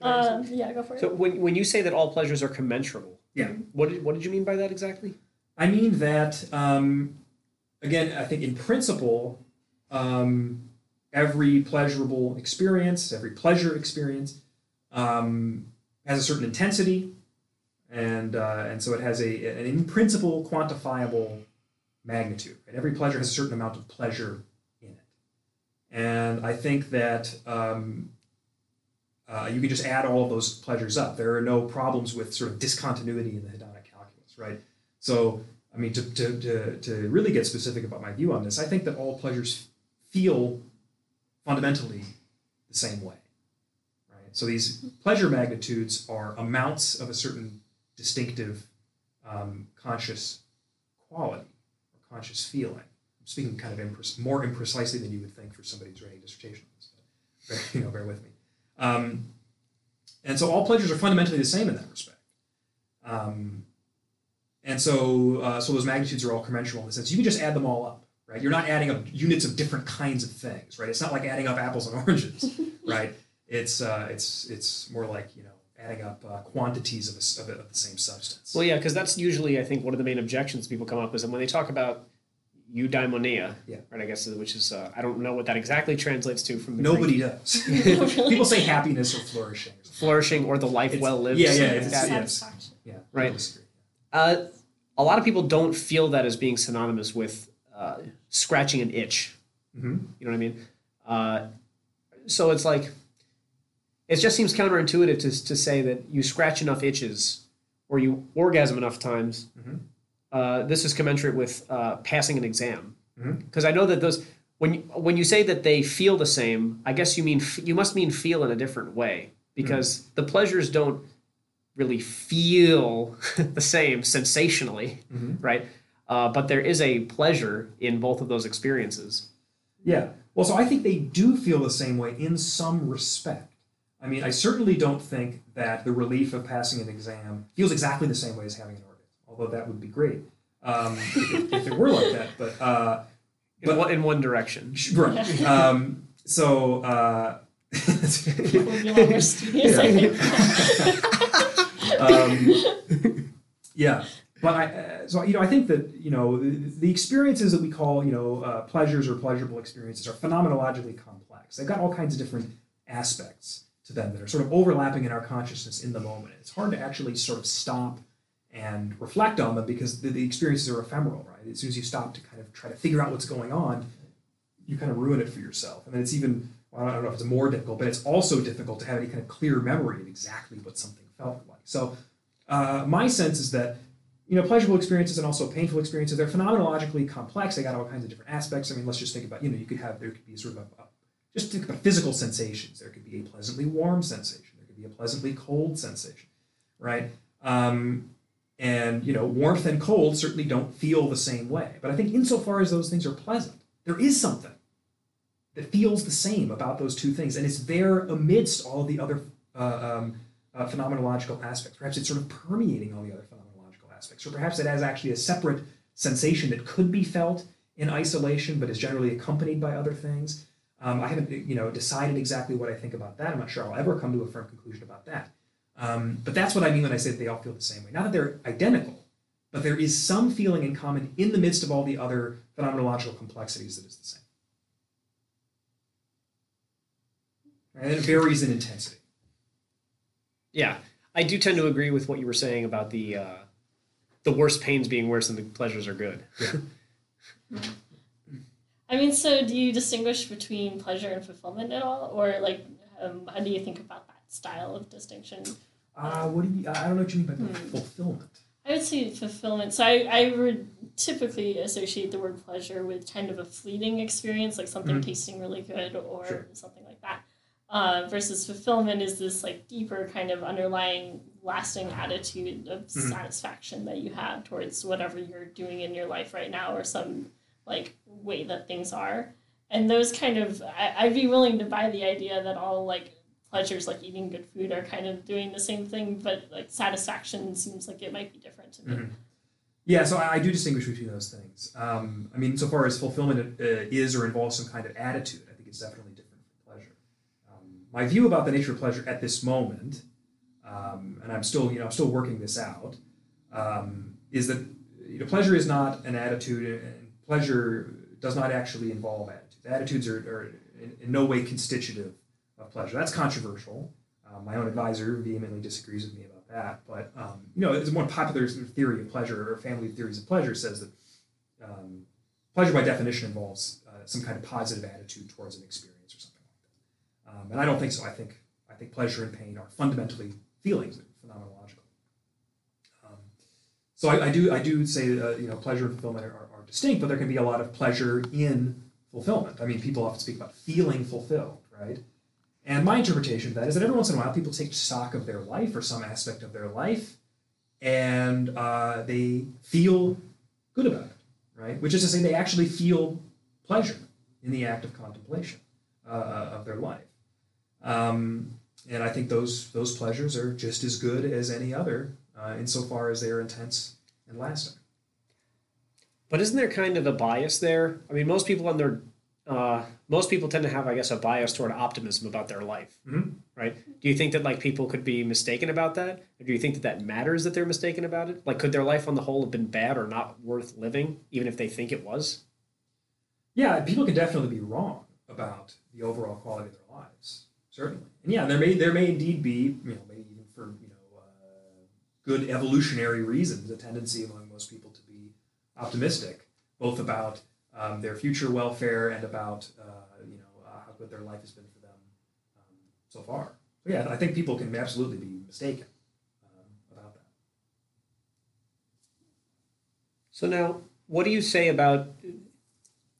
um, yeah, go for it. So when when you say that all pleasures are commensurable, Yeah. what did what did you mean by that exactly? I mean that um, again. I think in principle, um, every pleasurable experience, every pleasure experience, um, has a certain intensity, and uh, and so it has a an in principle quantifiable magnitude. Every pleasure has a certain amount of pleasure in it. And I think that um, uh, you can just add all of those pleasures up. There are no problems with sort of discontinuity in the hedonic calculus, right? So, I mean, to, to, to, to really get specific about my view on this, I think that all pleasures feel fundamentally the same way, right? So these pleasure magnitudes are amounts of a certain distinctive um, conscious quality conscious feeling. I'm speaking kind of more imprecisely than you would think for somebody who's writing a dissertation on this, but bear, you know, bear with me. Um, and so all pleasures are fundamentally the same in that respect. Um, and so, uh, so those magnitudes are all commensurable in the sense you can just add them all up, right? You're not adding up units of different kinds of things, right? It's not like adding up apples and oranges, right? It's uh, it's it's more like you know adding up uh, quantities of, a, of, a, of the same substance. Well, yeah, because that's usually I think one of the main objections people come up with, and when they talk about eudaimonia, Yeah. right? I guess which is uh, I don't know what that exactly translates to from the Nobody Greek. does. People say happiness or flourishing. Or flourishing or the life It's- well lived. yeah, yeah, something it's- like that. yeah. Yeah, Right. Uh, a lot of people don't feel that as being synonymous with uh, scratching an itch. Mhm. You know what I mean? Uh, so it's like, it just seems counterintuitive to, to say that you scratch enough itches or you orgasm enough times. Mhm. Uh, this is commensurate with uh, passing an exam. Mhm. Because I know that those, when you, when you say that they feel the same, I guess you mean f- you must mean feel in a different way because the pleasures don't really feel the same sensationally, Mhm. right? Uh, but there is a pleasure in both of those experiences. Yeah. Well, so I think they do feel the same way in some respect. I mean, I certainly don't think that the relief of passing an exam feels exactly the same way as having an orgasm, although that would be great um, if, if it were like that. But uh, In, But- one, in one direction. right. Um, so. Uh, People would be a lot I think. um, yeah, but I uh, so you know I think that you know the, the experiences that we call you know uh, pleasures or pleasurable experiences are phenomenologically complex. They've got all kinds of different aspects to them that are sort of overlapping in our consciousness in the moment. It's hard to actually sort of stop and reflect on them because the, the experiences are ephemeral, right? As soon as you stop to kind of try to figure out what's going on, you kind of ruin it for yourself. And then it's even well, I don't know if it's more difficult, but it's also difficult to have any kind of clear memory of exactly what something felt like. So uh, my sense is that you know pleasurable experiences and also painful experiences they're phenomenologically complex. They got all kinds of different aspects. I mean, let's just think about you know you could have there could be sort of a, a just physical sensations. There could be a pleasantly warm sensation. There could be a pleasantly cold sensation, right? Um, and you know, warmth and cold certainly don't feel the same way. But I think insofar as those things are pleasant, there is something that feels the same about those two things, and it's there amidst all the other uh, um, uh, phenomenological aspects. Perhaps it's sort of permeating all the other phenomenological aspects, or perhaps it has actually a separate sensation that could be felt in isolation, but is generally accompanied by other things. Um, I haven't, you know, decided exactly what I think about that. I'm not sure I'll ever come to a firm conclusion about that. Um, but that's what I mean when I say that they all feel the same way. Not that they're identical, but there is some feeling in common in the midst of all the other phenomenological complexities that is the same. And it varies in intensity. Yeah, I do tend to agree with what you were saying about the uh, the worst pains being worse than the pleasures are good. I mean, so do you distinguish between pleasure and fulfillment at all, or like, um, how do you think about that style of distinction? Uh, what do you? I don't know what you mean by Hmm. fulfillment. I would say fulfillment. So I, I would typically associate the word pleasure with kind of a fleeting experience, like something Mhm. tasting really good or Sure. something like that. Uh, versus fulfillment is this like deeper kind of underlying lasting attitude of Mhm. satisfaction that you have towards whatever you're doing in your life right now or some like way that things are. And those kind of I, I'd be willing to buy the idea that all like pleasures like eating good food are kind of doing the same thing, but like satisfaction seems like it might be different to me. Mhm. Yeah, so I, I do distinguish between those things. Um, I mean, so far as fulfillment uh, is or involves some kind of attitude, I think it's definitely different from pleasure. Um, my view about the nature of pleasure at this moment, um, and I'm still, you know, I'm still working this out, um, is that you know, pleasure is not an attitude, pleasure does not actually involve attitudes. Attitudes are, are in, in no way constitutive of pleasure. That's controversial. Uh, my own advisor vehemently disagrees with me about that. But um, you know, it's a more popular theory of pleasure or family theories of pleasure says that um, pleasure by definition involves uh, some kind of positive attitude towards an experience or something like that. Um, and I don't think so. I think I think pleasure and pain are fundamentally feelings, phenomenological. Um, so I, I do I do say uh, you know pleasure and fulfillment are, are distinct, but there can be a lot of pleasure in fulfillment. I mean, people often speak about feeling fulfilled, right? And my interpretation of that is that every once in a while people take stock of their life or some aspect of their life and uh, they feel good about it, right? Which is to say, they actually feel pleasure in the act of contemplation uh, of their life. Um, and I think those those pleasures are just as good as any other, uh, insofar as they are intense and lasting. But isn't there kind of a bias there? I mean, most people on their uh, most people tend to have, I guess, a bias toward optimism about their life, Mhm. right? Do you think that like people could be mistaken about that, or do you think that that matters that they're mistaken about it? Like, could their life on the whole have been bad or not worth living, even if they think it was? Yeah, people can definitely be wrong about the overall quality of their lives, certainly. And yeah, there may there may indeed be, you know, maybe even for you know uh, good evolutionary reasons, a tendency among most people optimistic, both about um, their future welfare and about uh, you know uh, how good their life has been for them um, so far. So yeah, I think people can absolutely be mistaken um, about that. So now, what do you say about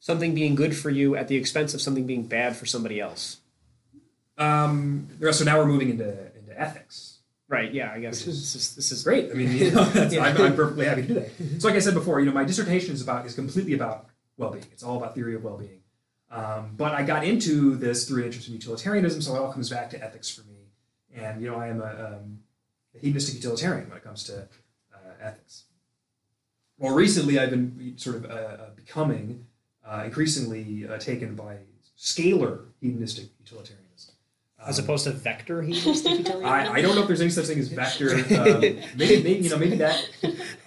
something being good for you at the expense of something being bad for somebody else? Um, so now we're moving into into ethics. Right. Yeah. I guess Which is- this is this is great. I mean, you know, that's, Yeah. I'm, I'm perfectly happy to do that. So, like I said before, you know, my dissertation is about is completely about well-being. It's all about theory of well-being. Um, but I got into this through an interest in utilitarianism, so it all comes back to ethics for me. And you know, I am a, um, a hedonistic utilitarian when it comes to uh, ethics. More recently, I've been sort of uh, uh, becoming uh, increasingly uh, taken by scalar hedonistic utilitarianism. As Um, opposed to vector hedonistic utilitarianism? I, I don't know if there's any such thing as vector. Um, maybe, maybe you know maybe that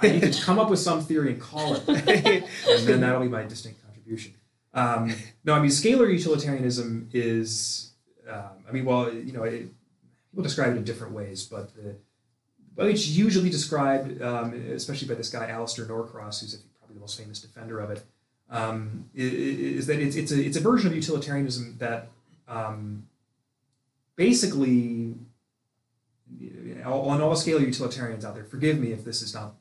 I need to come up with some theory and call it, and then that'll be my distinct contribution. Um, no, I mean scalar utilitarianism is. Um, I mean, well, you know, it, people describe it in different ways, but the well, it's usually described, um, especially by this guy Alistair Norcross, who's probably the most famous defender of it, um, i- i- is that it's, it's a it's a version of utilitarianism that um, basically on all scalar utilitarians out there, forgive me if this is not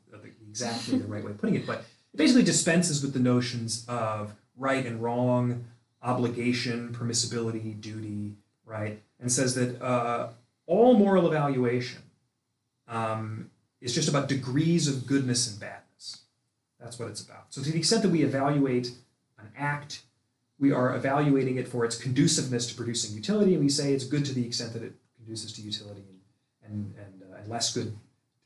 exactly the right way of putting it, but it basically dispenses with the notions of right and wrong, obligation, permissibility, duty, right, and says that uh, all moral evaluation um, is just about degrees of goodness and badness. That's what it's about. So to the extent that we evaluate an act, we are evaluating it for its conduciveness to producing utility, and we say it's good to the extent that it conduces to utility, and and, uh, and less good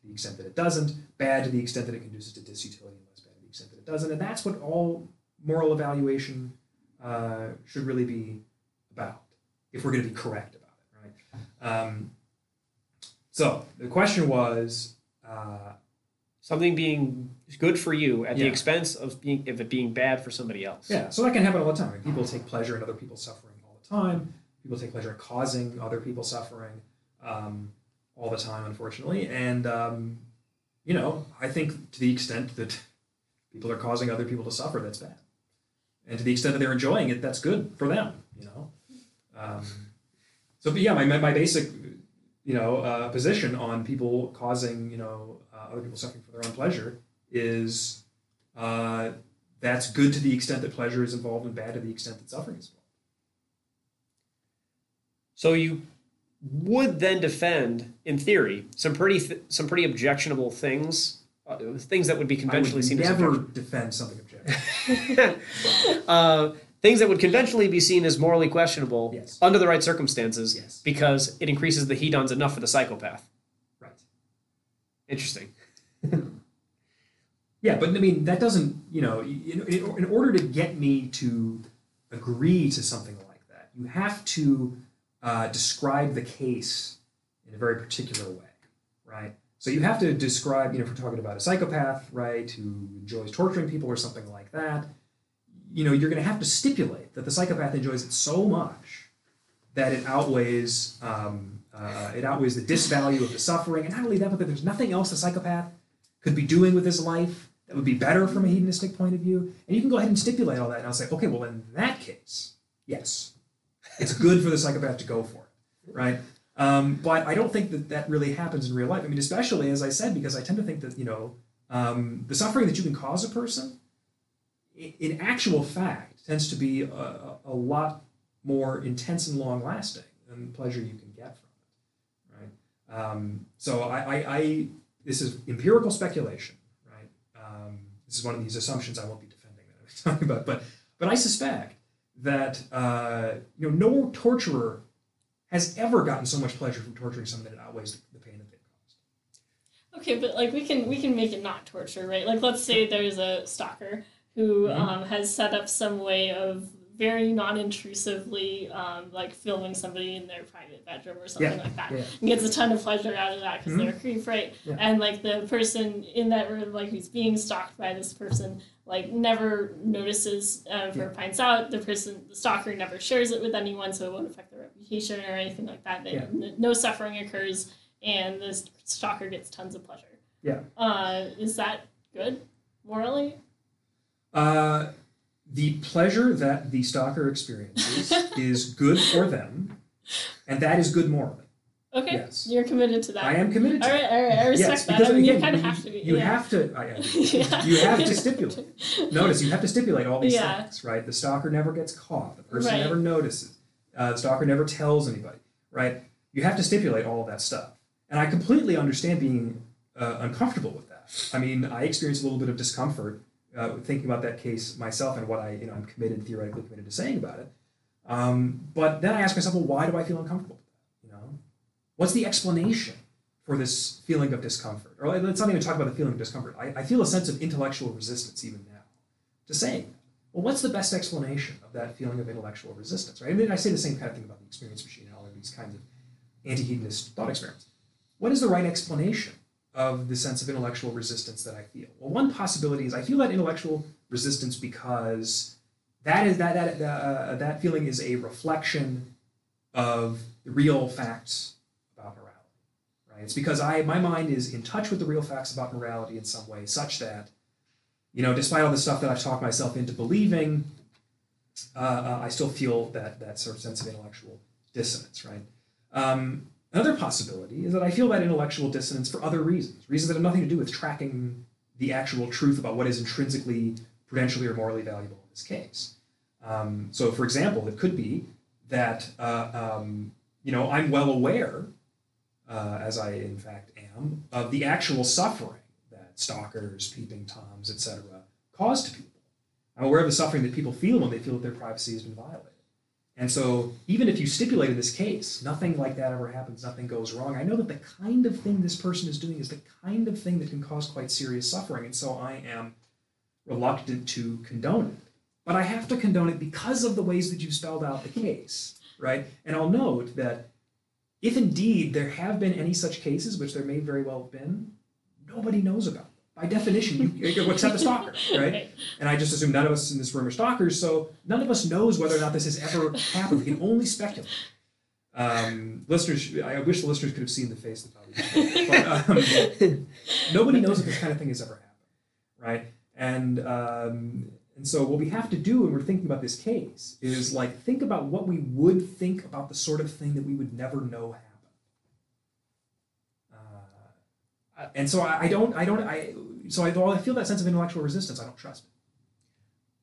to the extent that it doesn't, bad to the extent that it conduces to disutility, and less bad to the extent that it doesn't. And that's what all moral evaluation uh, should really be about, if we're going to be correct about it, right? Um, so the question was. Uh, something being good for you at the expense of being of it being bad for somebody else. Yeah, so that can happen all the time. People take pleasure in other people's suffering all the time. People take pleasure in causing other people suffering um, all the time, unfortunately. And, um, you know, I think to the extent that people are causing other people to suffer, that's bad. And to the extent that they're enjoying it, that's good for them, you know. Um, so, but yeah, my, my basic, you know, uh, position on people causing, you know, other people suffering for their own pleasure is uh, that's good to the extent that pleasure is involved and bad to the extent that suffering is involved. So you would then defend, in theory, some pretty th- some pretty objectionable things, uh, things that would be conventionally I seen would as never objectionable. defend something objective. uh, things that would conventionally be seen as morally questionable Yes. under the right circumstances Yes. because it increases the hedons enough for the psychopath. right. Interesting. Yeah, but I mean that doesn't you know in, in, order to get me to agree to something like that, you have to uh, describe the case in a very particular way, right? So you have to describe, you know, if we're talking about a psychopath, right, who enjoys torturing people or something like that, you know, you're going to have to stipulate that the psychopath enjoys it so much that it outweighs um, uh, it outweighs the disvalue of the suffering, and not only that, but that there's nothing else the psychopath could be doing with his life that would be better from a hedonistic point of view. And you can go ahead and stipulate all that, and I'll say, okay, well, in that case, yes, it's good for the psychopath to go for it, right? Um, but I don't think that that really happens in real life. I mean, especially as I said, because I tend to think that you know um, the suffering that you can cause a person, in actual fact, tends to be a, a lot more intense and long lasting and pleasure you can get from it, right? Um, so I, I, I, this is empirical speculation, right? Um, this is one of these assumptions I won't be defending that I was talking about, but but I suspect that uh, you know no torturer has ever gotten so much pleasure from torturing someone that it outweighs the, pain that they've caused. Okay, but like we can we can make it not torture, right? Like let's say there's a stalker who Mhm. um, has set up some way of very non-intrusively um, like filming somebody in their private bedroom or something Yeah, like that yeah. and gets a ton of pleasure out of that because Mhm. they're a creep right Yeah. and like the person in that room like who's being stalked by this person like never notices uh, or finds out the person the stalker never shares it with anyone so it won't affect their reputation or anything like that they, no suffering occurs and the stalker gets tons of pleasure Yeah. uh, is that good morally Uh, the pleasure that the stalker experiences is good for them, and that is good morally. okay Yes. you're committed to that I am committed to all right all right i respect yes, that because I mean, again, you kind of have to be you yeah. have to. I, I- Yeah. you have to stipulate. Notice you have to stipulate all these Yeah. things, right? The stalker never gets caught. The person Right. never notices. Uh, the stalker never tells anybody, right? You have to stipulate all of that stuff, and I completely understand being uh, uncomfortable with that. I mean, I experienced a little bit of discomfort uh, thinking about that case myself and what I, you know, I'm committed, theoretically committed to saying about it. Um, but then I ask myself, well, why do I feel uncomfortable with that? You know, what's the explanation for this feeling of discomfort? Or let's not even talk about the feeling of discomfort. I, I feel a sense of intellectual resistance even now to saying that. Well, what's the best explanation of that feeling of intellectual resistance, right? I mean, I say the same kind of thing about the experience machine and all of these kinds of anti-hedonist thought experiments. What is the right explanation of the sense of intellectual resistance that I feel? Well, one possibility is I feel that intellectual resistance because that is that that uh, that feeling is a reflection of the real facts about morality. Right? It's because I my mind is in touch with the real facts about morality in some way, such that you know, despite all the stuff that I've talked myself into believing, uh, uh, I still feel that that sort of sense of intellectual dissonance. Right. Um, another possibility is that I feel that intellectual dissonance for other reasons, reasons that have nothing to do with tracking the actual truth about what is intrinsically, prudentially, or morally valuable in this case. Um, so, for example, it could be that uh, um, you know I'm well aware, uh, as I in fact am, of the actual suffering that stalkers, peeping toms, etc., cause to people. I'm aware of the suffering that people feel when they feel that their privacy has been violated. And so, even if you stipulate in this case, nothing like that ever happens, nothing goes wrong, I know that the kind of thing this person is doing is the kind of thing that can cause quite serious suffering. And so, I am reluctant to condone it. But I have to condone it because of the ways that you've spelled out the case, right? And I'll note that if indeed there have been any such cases, which there may very well have been, nobody knows about. By definition, you except the stalker, right? And I just assume none of us in this room are stalkers, so none of us knows whether or not this has ever happened. We can only speculate. Um, listeners, I wish the listeners could have seen the face that Bobby. But um, nobody knows if this kind of thing has ever happened, right? And um, and so what we have to do when we're thinking about this case is like think about what we would think about the sort of thing that we would never know happened. Uh, and so I, I don't, I don't, I so I, while I feel that sense of intellectual resistance, I don't trust it.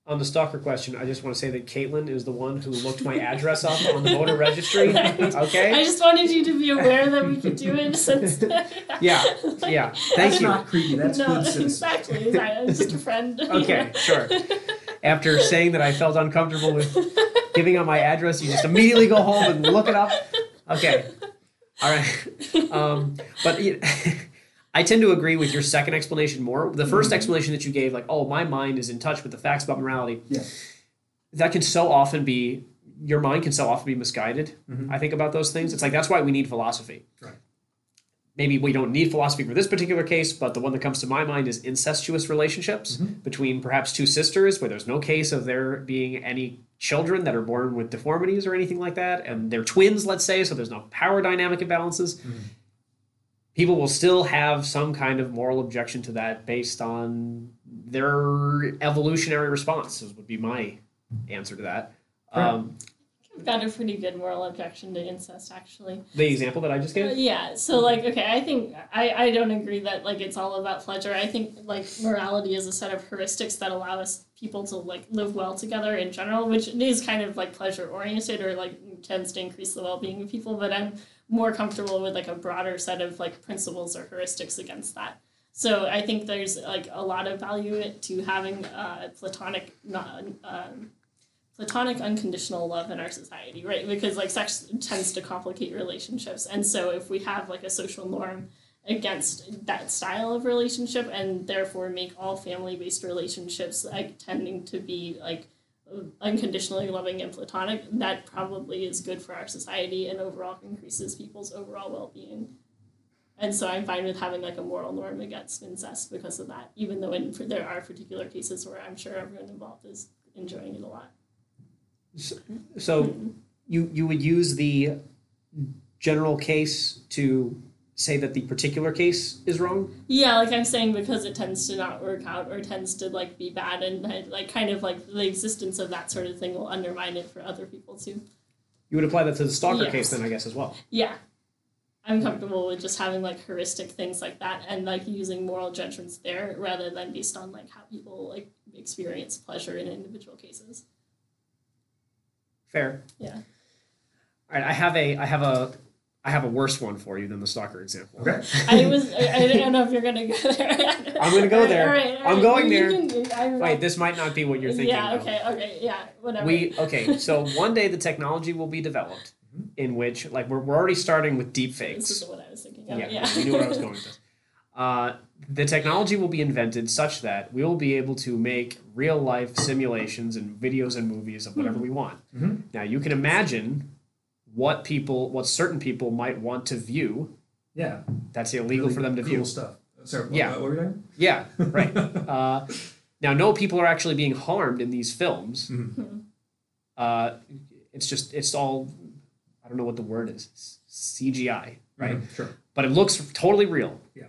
On the stalker question, I just want to say that Caitlin is the one who looked my address up on the voter registry. I Okay? I just wanted you to be aware that we could do it since. Yeah, yeah. Thank That's you. not creepy. That's no, good citizenship. exactly. exactly. It's just a friend. Okay, sure. After saying that I felt uncomfortable with giving out my address, you just immediately go home and look it up. Okay. All right. Um, but you- I tend to agree with your second explanation more. The 1st explanation that you gave, like, oh, my mind is in touch with the facts about morality. Yeah. That can so often be, your mind can so often be misguided, Mhm. I think, about those things. It's like, that's why we need philosophy. Right. Maybe we don't need philosophy for this particular case, but the one that comes to my mind is incestuous relationships Mhm. between perhaps two sisters where there's no case of there being any children that are born with deformities or anything like that, and they're twins, let's say, so there's no power dynamic imbalances. Mhm. People will still have some kind of moral objection to that based on their evolutionary responses, would be my answer to that. Right. Um, I've got a pretty good moral objection to incest, actually. the example that I just Uh, gave? yeah, so like, okay, I think I, I don't agree that like it's all about pleasure. I think like morality is a set of heuristics that allow us people to like live well together in general, which is kind of like pleasure oriented or like tends to increase the well-being of people but i'm more comfortable with like a broader set of like principles or heuristics against that. So i think there's like a lot of value to having uh, platonic not um, platonic unconditional love in our society right? Because like sex tends to complicate relationships. And so if we have like a social norm against that style of relationship and therefore make all family based relationships like tending to be like unconditionally loving and platonic that probably is good for our society and overall increases people's overall well-being. And so i'm fine with having like a moral norm against incest because of that even though in, there are particular cases where i'm sure everyone involved is enjoying it a lot. So, so you you would use the general case to say that the particular case is wrong? Yeah, like I'm saying, because it tends to not work out or tends to like be bad, and like kind of like the existence of that sort of thing will undermine it for other people too. You would apply that to the stalker Yes. case, then I guess as well. Yeah, I'm comfortable with just having like heuristic things like that, and like using moral judgments there rather than based on like how people like experience pleasure in individual cases. Fair. Yeah. All right, I have a I have a I have a worse one for you than the stalker example. Okay. I was. I, I don't know if you're gonna go there. I'm gonna go All right, there. all right, all I'm going You there. can- I don't. Wait, this might not be what you're thinking. Yeah. though. Okay. Okay. Yeah. Whatever. We okay. So one day the technology will be developed in which, like, we're, we're already starting with deep This is what I was thinking of. yeah, Yeah. you knew where I was going with this. Uh, the technology will be invented such that we will be able to make real life simulations and videos and movies of whatever we want. Mhm. Now you can imagine what people, what certain people might want to view. Yeah. That's illegal Really for them to cool view. stuff. Sorry. What, Yeah. What were we doing? Yeah, right. uh, now, no people are actually being harmed in these films. Mhm. Uh, it's just, it's all, I don't know what the word is, CGI, right? Mhm, Sure. But it looks totally real. Yeah.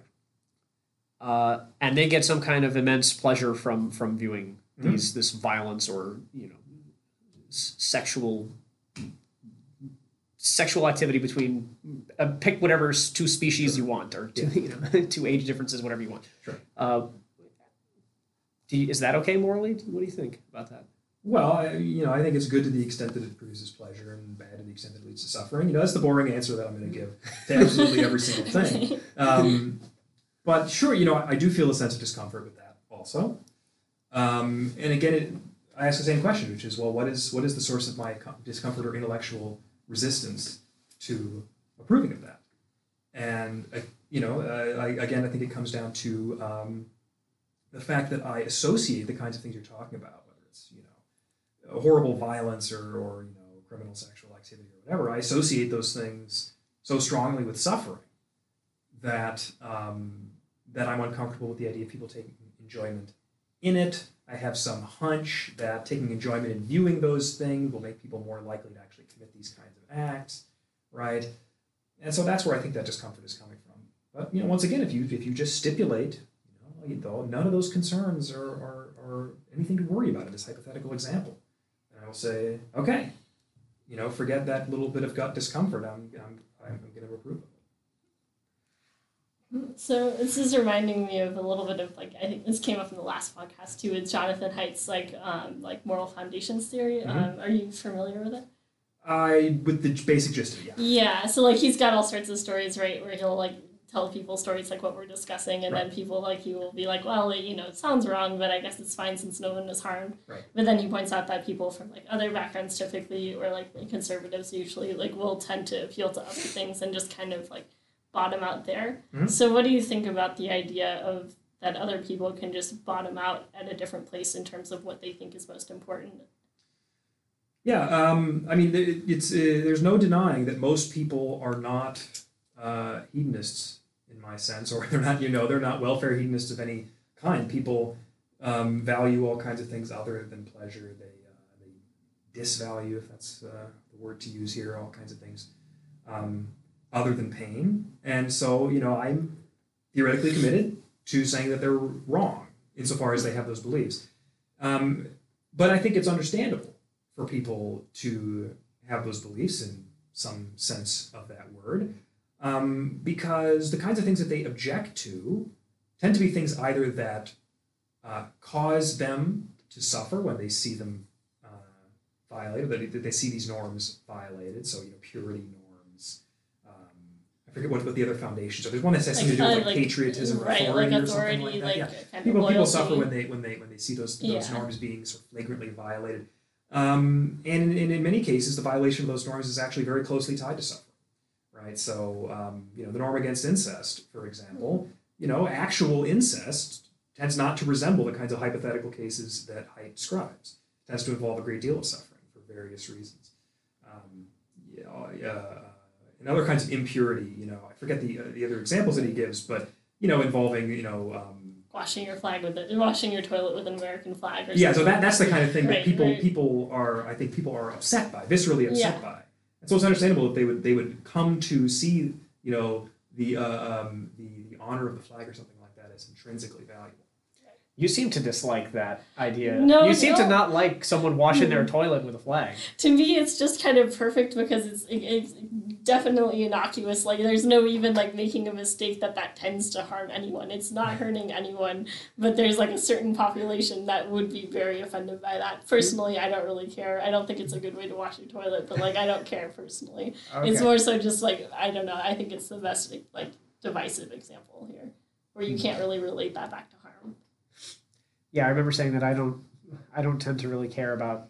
Uh, and they get some kind of immense pleasure from from viewing Mhm. these this violence or you know s- sexual sexual activity between uh, pick whatever two species you want or two, you know two age differences whatever you want. Sure. Uh, do you, is that okay morally? What do you think about that? Well, I, you know, I think it's good to the extent that it produces pleasure, and bad to the extent that it leads to suffering. You know, that's the boring answer that I'm going to give to absolutely every single thing. Um, but sure, you know, I do feel a sense of discomfort with that also. Um, and again, it, I ask the same question, which is, well, what is what is the source of my discomfort or intellectual resistance to approving of that? And uh, you know, uh, I, again, I think it comes down to um, the fact that I associate the kinds of things you're talking about, whether it's you know horrible violence or, or you know criminal sexual activity or whatever. I associate those things so strongly with suffering that um, that I'm uncomfortable with the idea of people taking enjoyment in it. I have some hunch that taking enjoyment in viewing those things will make people more likely to actually commit these kinds of acts, right? And so that's where I think that discomfort is coming from. But you know, once again, if you if you just stipulate, you know, you- none of those concerns are, are, are anything to worry about in this hypothetical example, and I will say, okay, you know, forget that little bit of gut discomfort. I'm I'm I'm going to approve of it. So this is reminding me of a little bit of like I think this came up in the last podcast too with Jonathan Haidt's like um, like moral foundations theory. Mhm. Um, are you familiar with it? I with the basic gist of it, yeah. Yeah. So like he's got all sorts of stories, right? Where he'll like tell people stories like what we're discussing, and then people like he will be like, well, it, you know, it sounds wrong, but I guess it's fine since no one was harmed. Right. But then he points out that people from like other backgrounds, typically, or like conservatives, usually like will tend to appeal to other things and just kind of like bottom out there. Mhm. So what do you think about the idea of that other people can just bottom out at a different place in terms of what they think is most important? Yeah, um, I mean, it's uh, there's no denying that most people are not uh, hedonists in my sense, or they're not, you know, they're not welfare hedonists of any kind. People um, value all kinds of things other than pleasure. They uh, they disvalue, if that's uh, the word to use here, all kinds of things um, other than pain. And so, you know, I'm theoretically committed to saying that they're wrong insofar as they have those beliefs. Um, but I think it's understandable for people to have those beliefs in some sense of that word, um, because the kinds of things that they object to tend to be things either that uh, cause them to suffer when they see them uh, violated, that they- see these norms violated. So you know, purity norms. Um, I forget what, what the other foundations are. There's one that has something to do with uh, like, patriotism, or right, authority, like or something like that. like yeah. People people suffer when they when they when they see those those Yeah. norms being sort of flagrantly violated. Um, and, in- and in many cases, the violation of those norms is actually very closely tied to suffering, right? So, um, you know, the norm against incest, for example, you know, actual incest tends not to resemble the kinds of hypothetical cases that Haidt describes. It tends to involve a great deal of suffering for various reasons. Um, yeah, uh, and other kinds of impurity, you know, I forget the, uh, the other examples that he gives, but, you know, involving, you know, um, washing your flag with it, washing your toilet with an American flag. Or yeah, so that, that's the kind of thing that Right, people right. people are I think people are upset by, viscerally upset Yeah. by. And so it's understandable that they would they would come to see you know the uh, um, the the honor of the flag or something like that as intrinsically valuable. You seem to dislike that idea. No, you seem to not like someone washing their hmm. toilet with a flag. to me it's just kind of perfect because it's it's definitely innocuous. Like there's no even like making a mistake that that tends to harm anyone. It's not hurting anyone but there's like a certain population that would be very offended by that. Personally i don't really care. I don't think it's a good way to wash your toilet but like i don't care personally. Okay. it's more so just like i don't know. I think it's the best like divisive example here where you hmm. can't really relate that back to Yeah, I remember saying that I don't I don't tend to really care about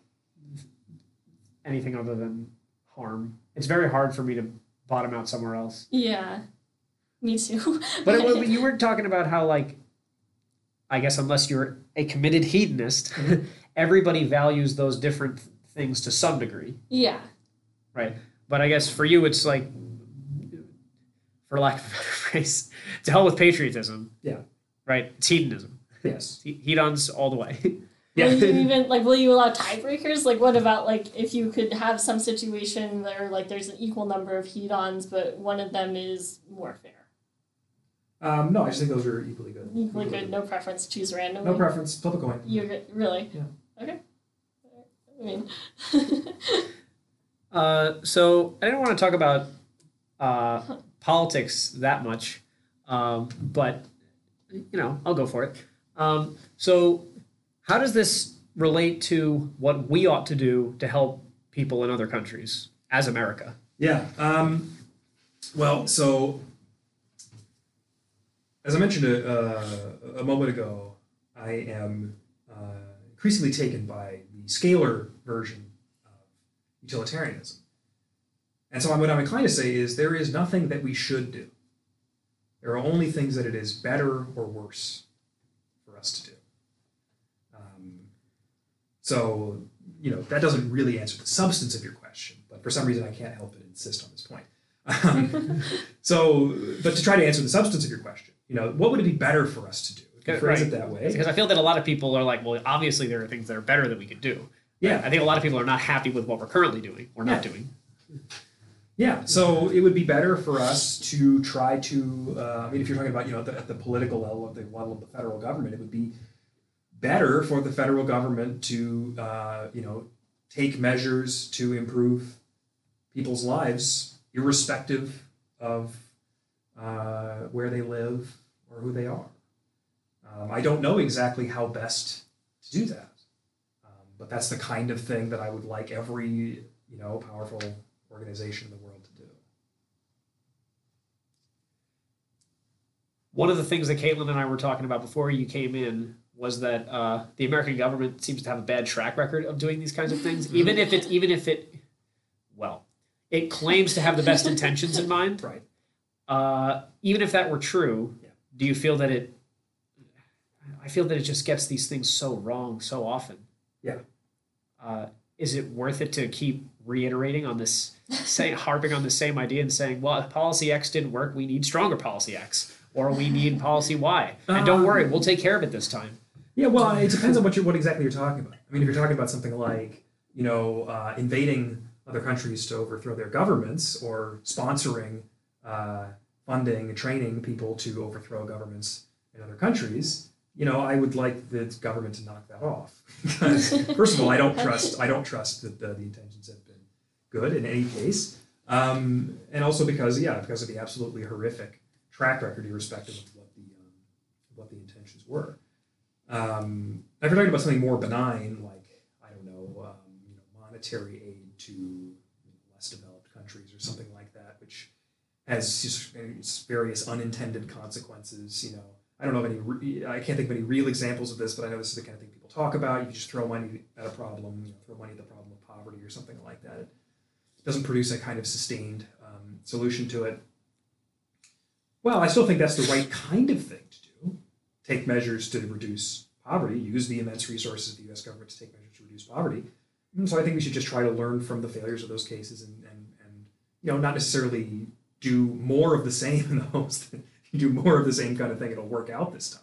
anything other than harm. It's very hard for me to bottom out somewhere else. yeah me too But it, but you were talking about how like I guess unless you're a committed hedonist, everybody values those different things to some degree. yeah Right. But I guess for you it's like for lack of a better phrase, to hell with patriotism. Yeah. Right? It's hedonism. Yes. He- Hedons all the way. Yeah. Will you even like will you allow tiebreakers? Like what about like if you could have some situation where like there's an equal number of hedons but one of them is more fair. Um, no, I just think those are equally good. Equally good, no preference, choose randomly. No preference. Flip a coin. You're good really? Yeah. Okay. I mean Uh, so I didn't want to talk about uh, politics that much, um, but you know I'll go for it. Um, so how does this relate to what we ought to do to help people in other countries as America? Yeah. Um, well, so as I mentioned a, uh, a moment ago, I am uh, increasingly taken by the scalar version of utilitarianism. And so what I'm inclined to say is there is nothing that we should do. There are only things that it is better or worse us to do. Um, so, you know, that doesn't really answer the substance of your question, but for some reason I can't help but insist on this point. Um, so, but to try to answer the substance of your question, you know, what would it be better for us to do? If phrase right. it that way. Because I feel that a lot of people are like, well, obviously there are things that are better that we could do. Yeah. I think a lot of people are not happy with what we're currently doing or not Yeah. doing. Yeah, so it would be better for us to try to. Uh, I mean, if you're talking about you know at the, at the political level, at the level of the federal government, it would be better for the federal government to uh, you know take measures to improve people's lives, irrespective of uh, where they live or who they are. Um, I don't know exactly how best to do that, um, but that's the kind of thing that I would like every you know powerful organization in the world to do. One of the things that Caitlin and I were talking about before you came in was that uh, the American government seems to have a bad track record of doing these kinds of things, even if it, even if it, well, it claims to have the best intentions in mind. Right. Uh, even if that were true, Yeah. do you feel that it? I feel that it just gets these things so wrong so often. Yeah. Uh, is it worth it to keep reiterating on this, say, harping on the same idea and saying, "Well, if policy X didn't work, we need stronger policy X, or we need policy Y," and don't Um, worry, we'll take care of it this time. Yeah, well, it depends on what you what exactly you're talking about. I mean, if you're talking about something like you know uh, invading other countries to overthrow their governments or sponsoring, uh, funding, and training people to overthrow governments in other countries, you know, I would like the government to knock that off. first of all, I don't trust I don't trust that the, the intentions have been good in any case, um, and also because yeah, because of the absolutely horrific track record, irrespective of what the um, what the intentions were. Um, if you're talking about something more benign, like I don't know, um, you know, monetary aid to less developed countries or something like that, which has various unintended consequences. You know, I don't know of any. Re- I can't think of any real examples of this, but I know this is the kind of thing people talk about. You just throw money at a problem, you know, throw money at the problem of poverty or something like that. It doesn't produce a kind of sustained um, solution to it. Well, I still think that's the right kind of thing to do. Take measures to reduce poverty. Use the immense resources of the U.S. government to take measures to reduce poverty. And so I think we should just try to learn from the failures of those cases and, and, and you know not necessarily do more of the same in the that you do more of the same kind of thing, it'll work out this time.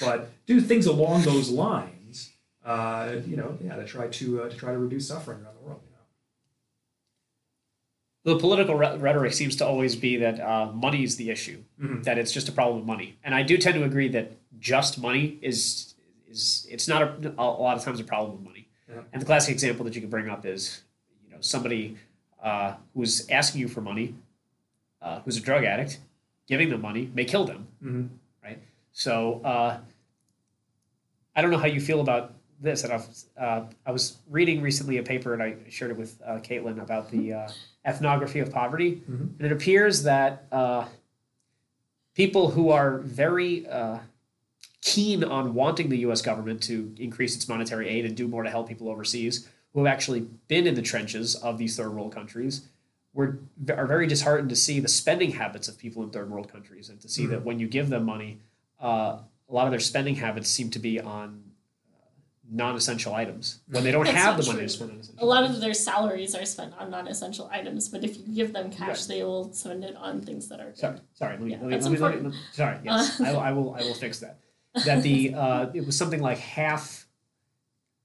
But do things along those lines, uh, you know, yeah, to try to uh, to try to reduce suffering around the political re- rhetoric seems to always be that uh, money is the issue, Mhm. that it's just a problem of money, and I do tend to agree that just money is is it's not a, a lot of times a problem of money. Yeah. And the classic example that you can bring up is, you know, somebody uh, who's asking you for money, uh, who's a drug addict, giving them money may kill them. Mm-hmm. So uh, I don't know how you feel about this. And I've, uh, I was reading recently a paper, and I shared it with uh, Caitlin about the uh, ethnography of poverty, Mhm. and it appears that uh, people who are very uh, keen on wanting the U.S. government to increase its monetary aid and do more to help people overseas, who have actually been in the trenches of these third world countries, were are very disheartened to see the spending habits of people in third world countries, and to see that when you give them money, uh, a lot of their spending habits seem to be on non-essential items when they don't That's have the money to spend on essential. A lot of their salaries are spent on non-essential items, but if you give them cash, Right. they will spend it on things that are good. Sorry, sorry. Let me, Yeah, let me, let me, let me, let me- sorry. Yes, I, will- I will. I will fix that. That the uh, it was something like half,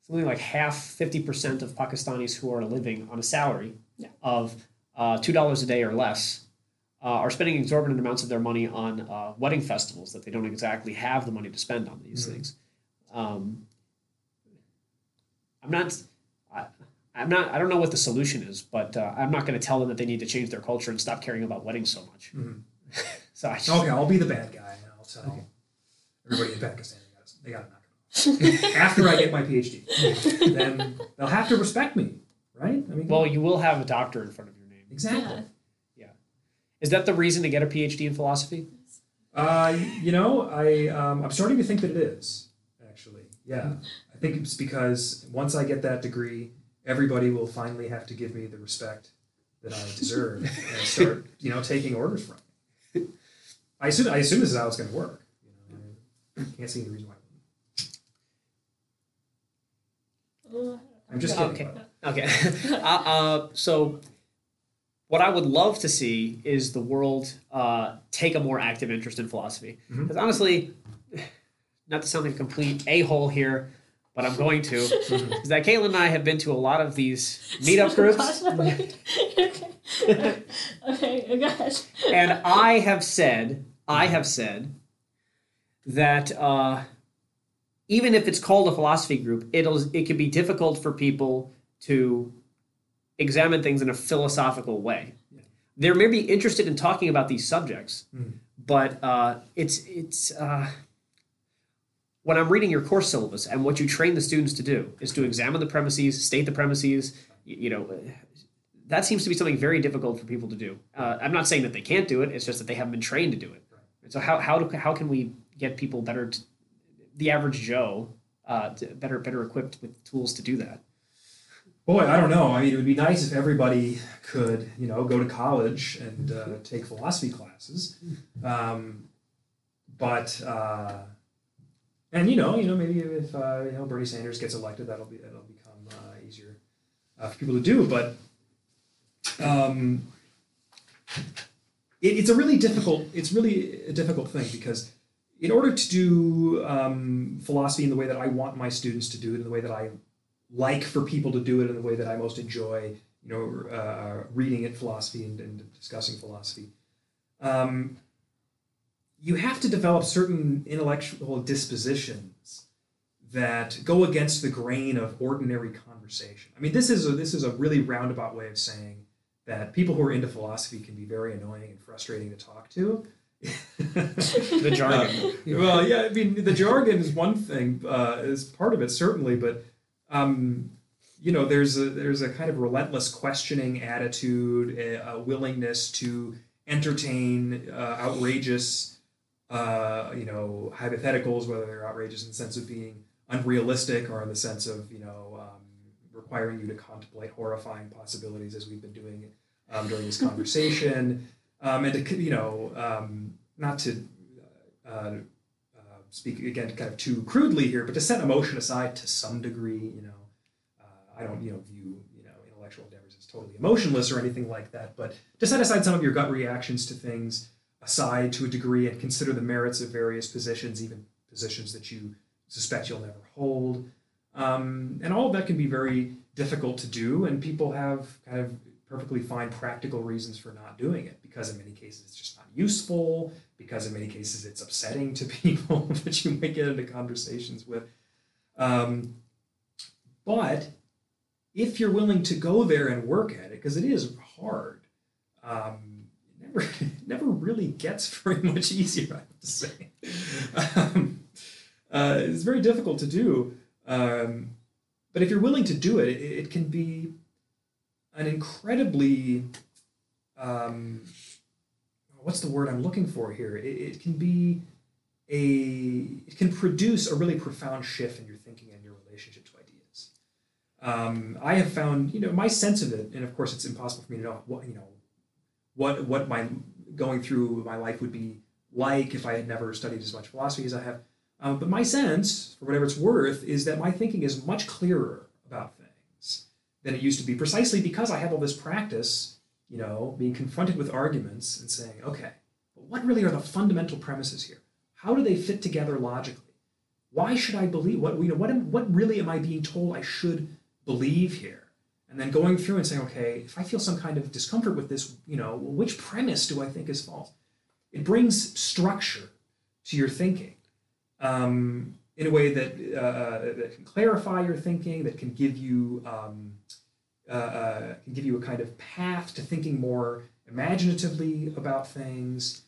something like half, fifty percent of Pakistanis who are living on a salary Yeah. of uh, two dollars a day or less uh, are spending exorbitant amounts of their money on uh, wedding festivals that they don't exactly have the money to spend on these Mhm. things. Um, I'm not. I, I'm not. I don't know what the solution is, but uh, I'm not going to tell them that they need to change their culture and stop caring about weddings so much. Mhm. So I just, Okay, I'll be the bad guy and I'll tell everybody in Pakistan they got to knock it off. After I get my PhD, then they'll have to respect me, right? I mean, well, you will have a doctor in front of your name. exactly. Yeah. Is that the reason to get a PhD in philosophy? Uh, you know, I um, I'm starting to think that it is actually. Yeah, I think it's because once I get that degree, everybody will finally have to give me the respect that I deserve and start, you know, taking orders from me. I assume I assume this is how it's going to work. You know, I can't see any reason why. I'm just kidding. okay. Okay. uh, uh, so, what I would love to see is the world uh, take a more active interest in philosophy. Because honestly, not to sound like a complete a hole here, but I'm going to. is that Caitlin and I have been to a lot of these meetup groups. okay. okay. Oh gosh. and I have said, I have said that uh, even if it's called a philosophy group, it'll it can be difficult for people to examine things in a philosophical way. Yeah. They're maybe interested in talking about these subjects, Mhm. but uh, it's it's. Uh, when I'm reading your course syllabus and what you train the students to do is to examine the premises, state the premises, you, know, that seems to be something very difficult for people to do. Uh, I'm not saying that they can't do it; it's just that they haven't been trained to do it. And so how how do, how can we get people better, to, the average Joe, uh, to better better equipped with tools to do that? Boy, I don't know. I mean, it would be nice if everybody could, you know, go to college and uh, take philosophy classes. Um, but uh, and you know, you know, maybe if uh, you know Bernie Sanders gets elected, that'll be that'll become uh, easier uh, for people to do. But um, it, it's a really difficult. It's really a difficult thing because in order to do um, philosophy in the way that I want my students to do it, in the way that I like for people to do it in the way that I most enjoy, you know, uh, reading it philosophy and, and discussing philosophy. Um, you have to develop certain intellectual dispositions that go against the grain of ordinary conversation. I mean, this is a, this is a really roundabout way of saying that people who are into philosophy can be very annoying and frustrating to talk to. The jargon. well, yeah, I mean, the jargon is one thing, uh, is part of it certainly, but um, you know, there's a there's a kind of relentless questioning attitude, a, a willingness to entertain uh, outrageous, uh, you know, hypotheticals, whether they're outrageous in the sense of being unrealistic or in the sense of you know um, requiring you to contemplate horrifying possibilities, as we've been doing um, during this conversation, um, and to you know, um, not to. Uh, uh, speak again kind of too crudely here, but to set emotion aside to some degree, you know, I don't, you know, view you know intellectual endeavors as totally emotionless or anything like that. But to set aside some of your gut reactions to things aside to a degree and consider the merits of various positions, even positions that you suspect you'll never hold. Um, and all of that can be very difficult to do, and people have kind of perfectly fine practical reasons for not doing it because in many cases it's just not useful because in many cases it's upsetting to people that you might get into conversations with um, but if you're willing to go there and work at it, because it is hard, um, never, never really gets very much easier, I have to say. Um, uh, it's very difficult to do. Um, but if you're willing to do it, it, it can be an incredibly, um, what's the word I'm looking for here? It, it can be a, it can produce a really profound shift in your thinking and your relationship to ideas. um, I have found, you know, my sense of it, and of course, it's impossible for me to know what, you know, what what my going through my life would be like if I had never studied as much philosophy as I have. Um, but my sense, for whatever it's worth, is that my thinking is much clearer about things than it used to be, precisely because I have all this practice, you know, being confronted with arguments and saying, okay, what really are the fundamental premises here? How do they fit together logically? Why should I believe what you know? What am, what really am I being told I should believe here? And then going through and saying, okay, if I feel some kind of discomfort with this, you know, which premise do I think is false? It brings structure to your thinking um, in a way that, uh, that can clarify your thinking, that can give you um, uh, uh, can give you a kind of path to thinking more imaginatively about things.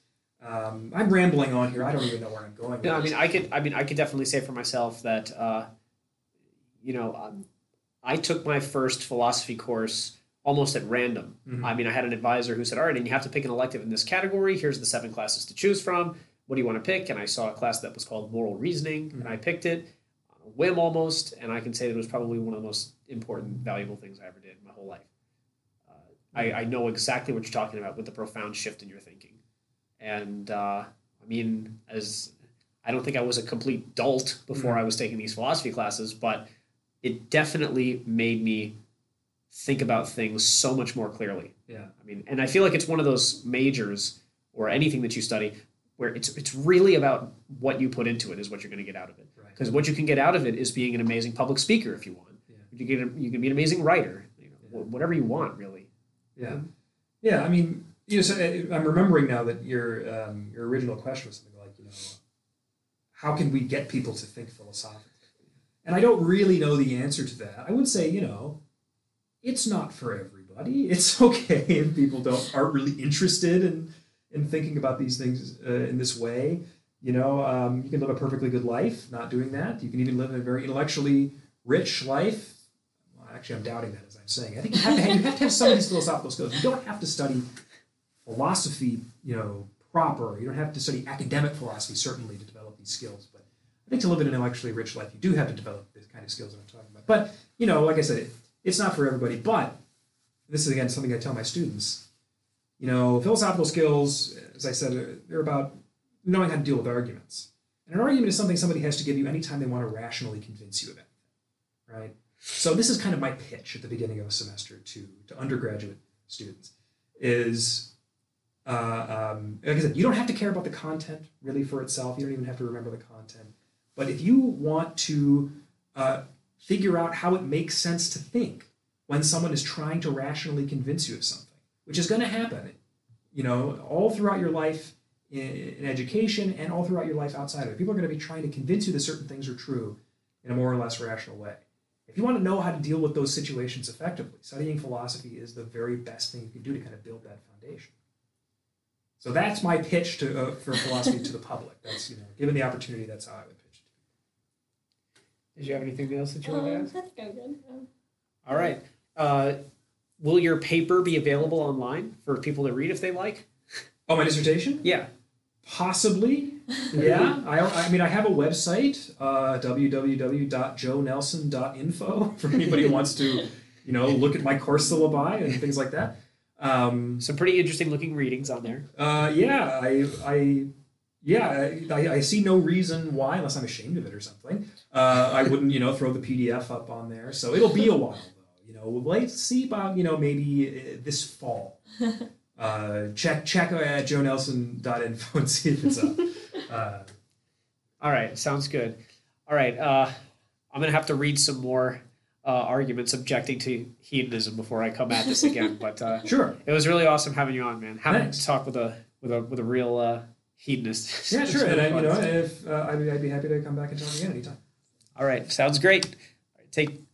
Um, I'm rambling on here. I don't even know where I'm going. No, I mean, I could. I mean, I could definitely say for myself that, uh, you know, um, I took my first philosophy course almost at random. Mm-hmm. I mean, I had an advisor who said, "All right, and you have to pick an elective in this category. Here's the seven classes to choose from. What do you want to pick?" And I saw a class that was called moral reasoning, mm-hmm. and I picked it on a whim almost. And I can say that it was probably one of the most important, valuable things I ever did in my whole life. Uh, I, I, know exactly what you're talking about with the profound shift in your thinking, and uh, I mean, as I don't think I was a complete dolt before mm-hmm. I was taking these philosophy classes, but it definitely made me think about things so much more clearly. Yeah. I mean, and I feel like it's one of those majors or anything that you study where it's it's really about what you put into it is what you're going to get out of it. Because right. what you can get out of it is being an amazing public speaker if you want. Yeah. You can you can be an amazing writer. You know, yeah. whatever you want, really. Yeah. Yeah. I mean, you know, so uh, I'm remembering now that your um, your original question was something like, you know, how can we get people to think philosophically? And I don't really know the answer to that. I would say, you know, it's not for everybody. It's okay if people don't aren't really interested in in thinking about these things uh, in this way. You know, um, you can live a perfectly good life not doing that. You can even live a very intellectually rich life. Well, actually, I'm doubting that as I'm saying. I think you have to have, have, to have some of these philosophical skills. You don't have to study philosophy, you know, proper. You don't have to study academic philosophy certainly to develop these skills. But I think to live an intellectually rich life, you do have to develop the kind of skills that I'm talking about. But you know, like I said, it, it's not for everybody. But this is again something I tell my students. You know, philosophical skills, as I said, they're about knowing how to deal with arguments. And an argument is something somebody has to give you anytime they want to rationally convince you of anything, right? So this is kind of my pitch at the beginning of a semester to to undergraduate students is uh, um, like I said, you don't have to care about the content really for itself. You don't even have to remember the content. But if you want to uh, figure out how it makes sense to think when someone is trying to rationally convince you of something, which is going to happen, you know, all throughout your life in, in, education and all throughout your life outside of it, people are going to be trying to convince you that certain things are true in a more or less rational way. If you want to know how to deal with those situations effectively, studying philosophy is the very best thing you can do to kind of build that foundation. So that's my pitch to uh, for philosophy to the public. That's you know, given the opportunity, that's how I would pitch. Did you have anything else that you want to Um, ask? think I'm good. Um, All right. Uh, will your paper be available online for people to read if they like? Oh, my dissertation? Yeah. Possibly. Yeah. I, I mean, I have a website, uh, www.joenelson.info for anybody who wants to, you know, look at my course syllabi and things like that. Um, Some pretty interesting looking readings on there. uh, yeah, I, I, yeah, I, I see no reason why, unless I'm ashamed of it or something, uh, I wouldn't, you know, throw the PDF up on there. So it'll be a while, though. You know, let's see about, you know, maybe uh, this fall. Uh, check check at joenelson.info and see if it's up. Uh, All right. Sounds good. All right. Uh, I'm going to have to read some more uh, arguments objecting to hedonism before I come at this again. but uh, sure. it was really awesome having you on, man. Having Thanks. to talk with a with a with a real uh, hedonist. Yeah, sure. And I, you know, if uh, I'd, be, I'd be happy to come back and talk again anytime. All right. Sounds great. All right, take see you later.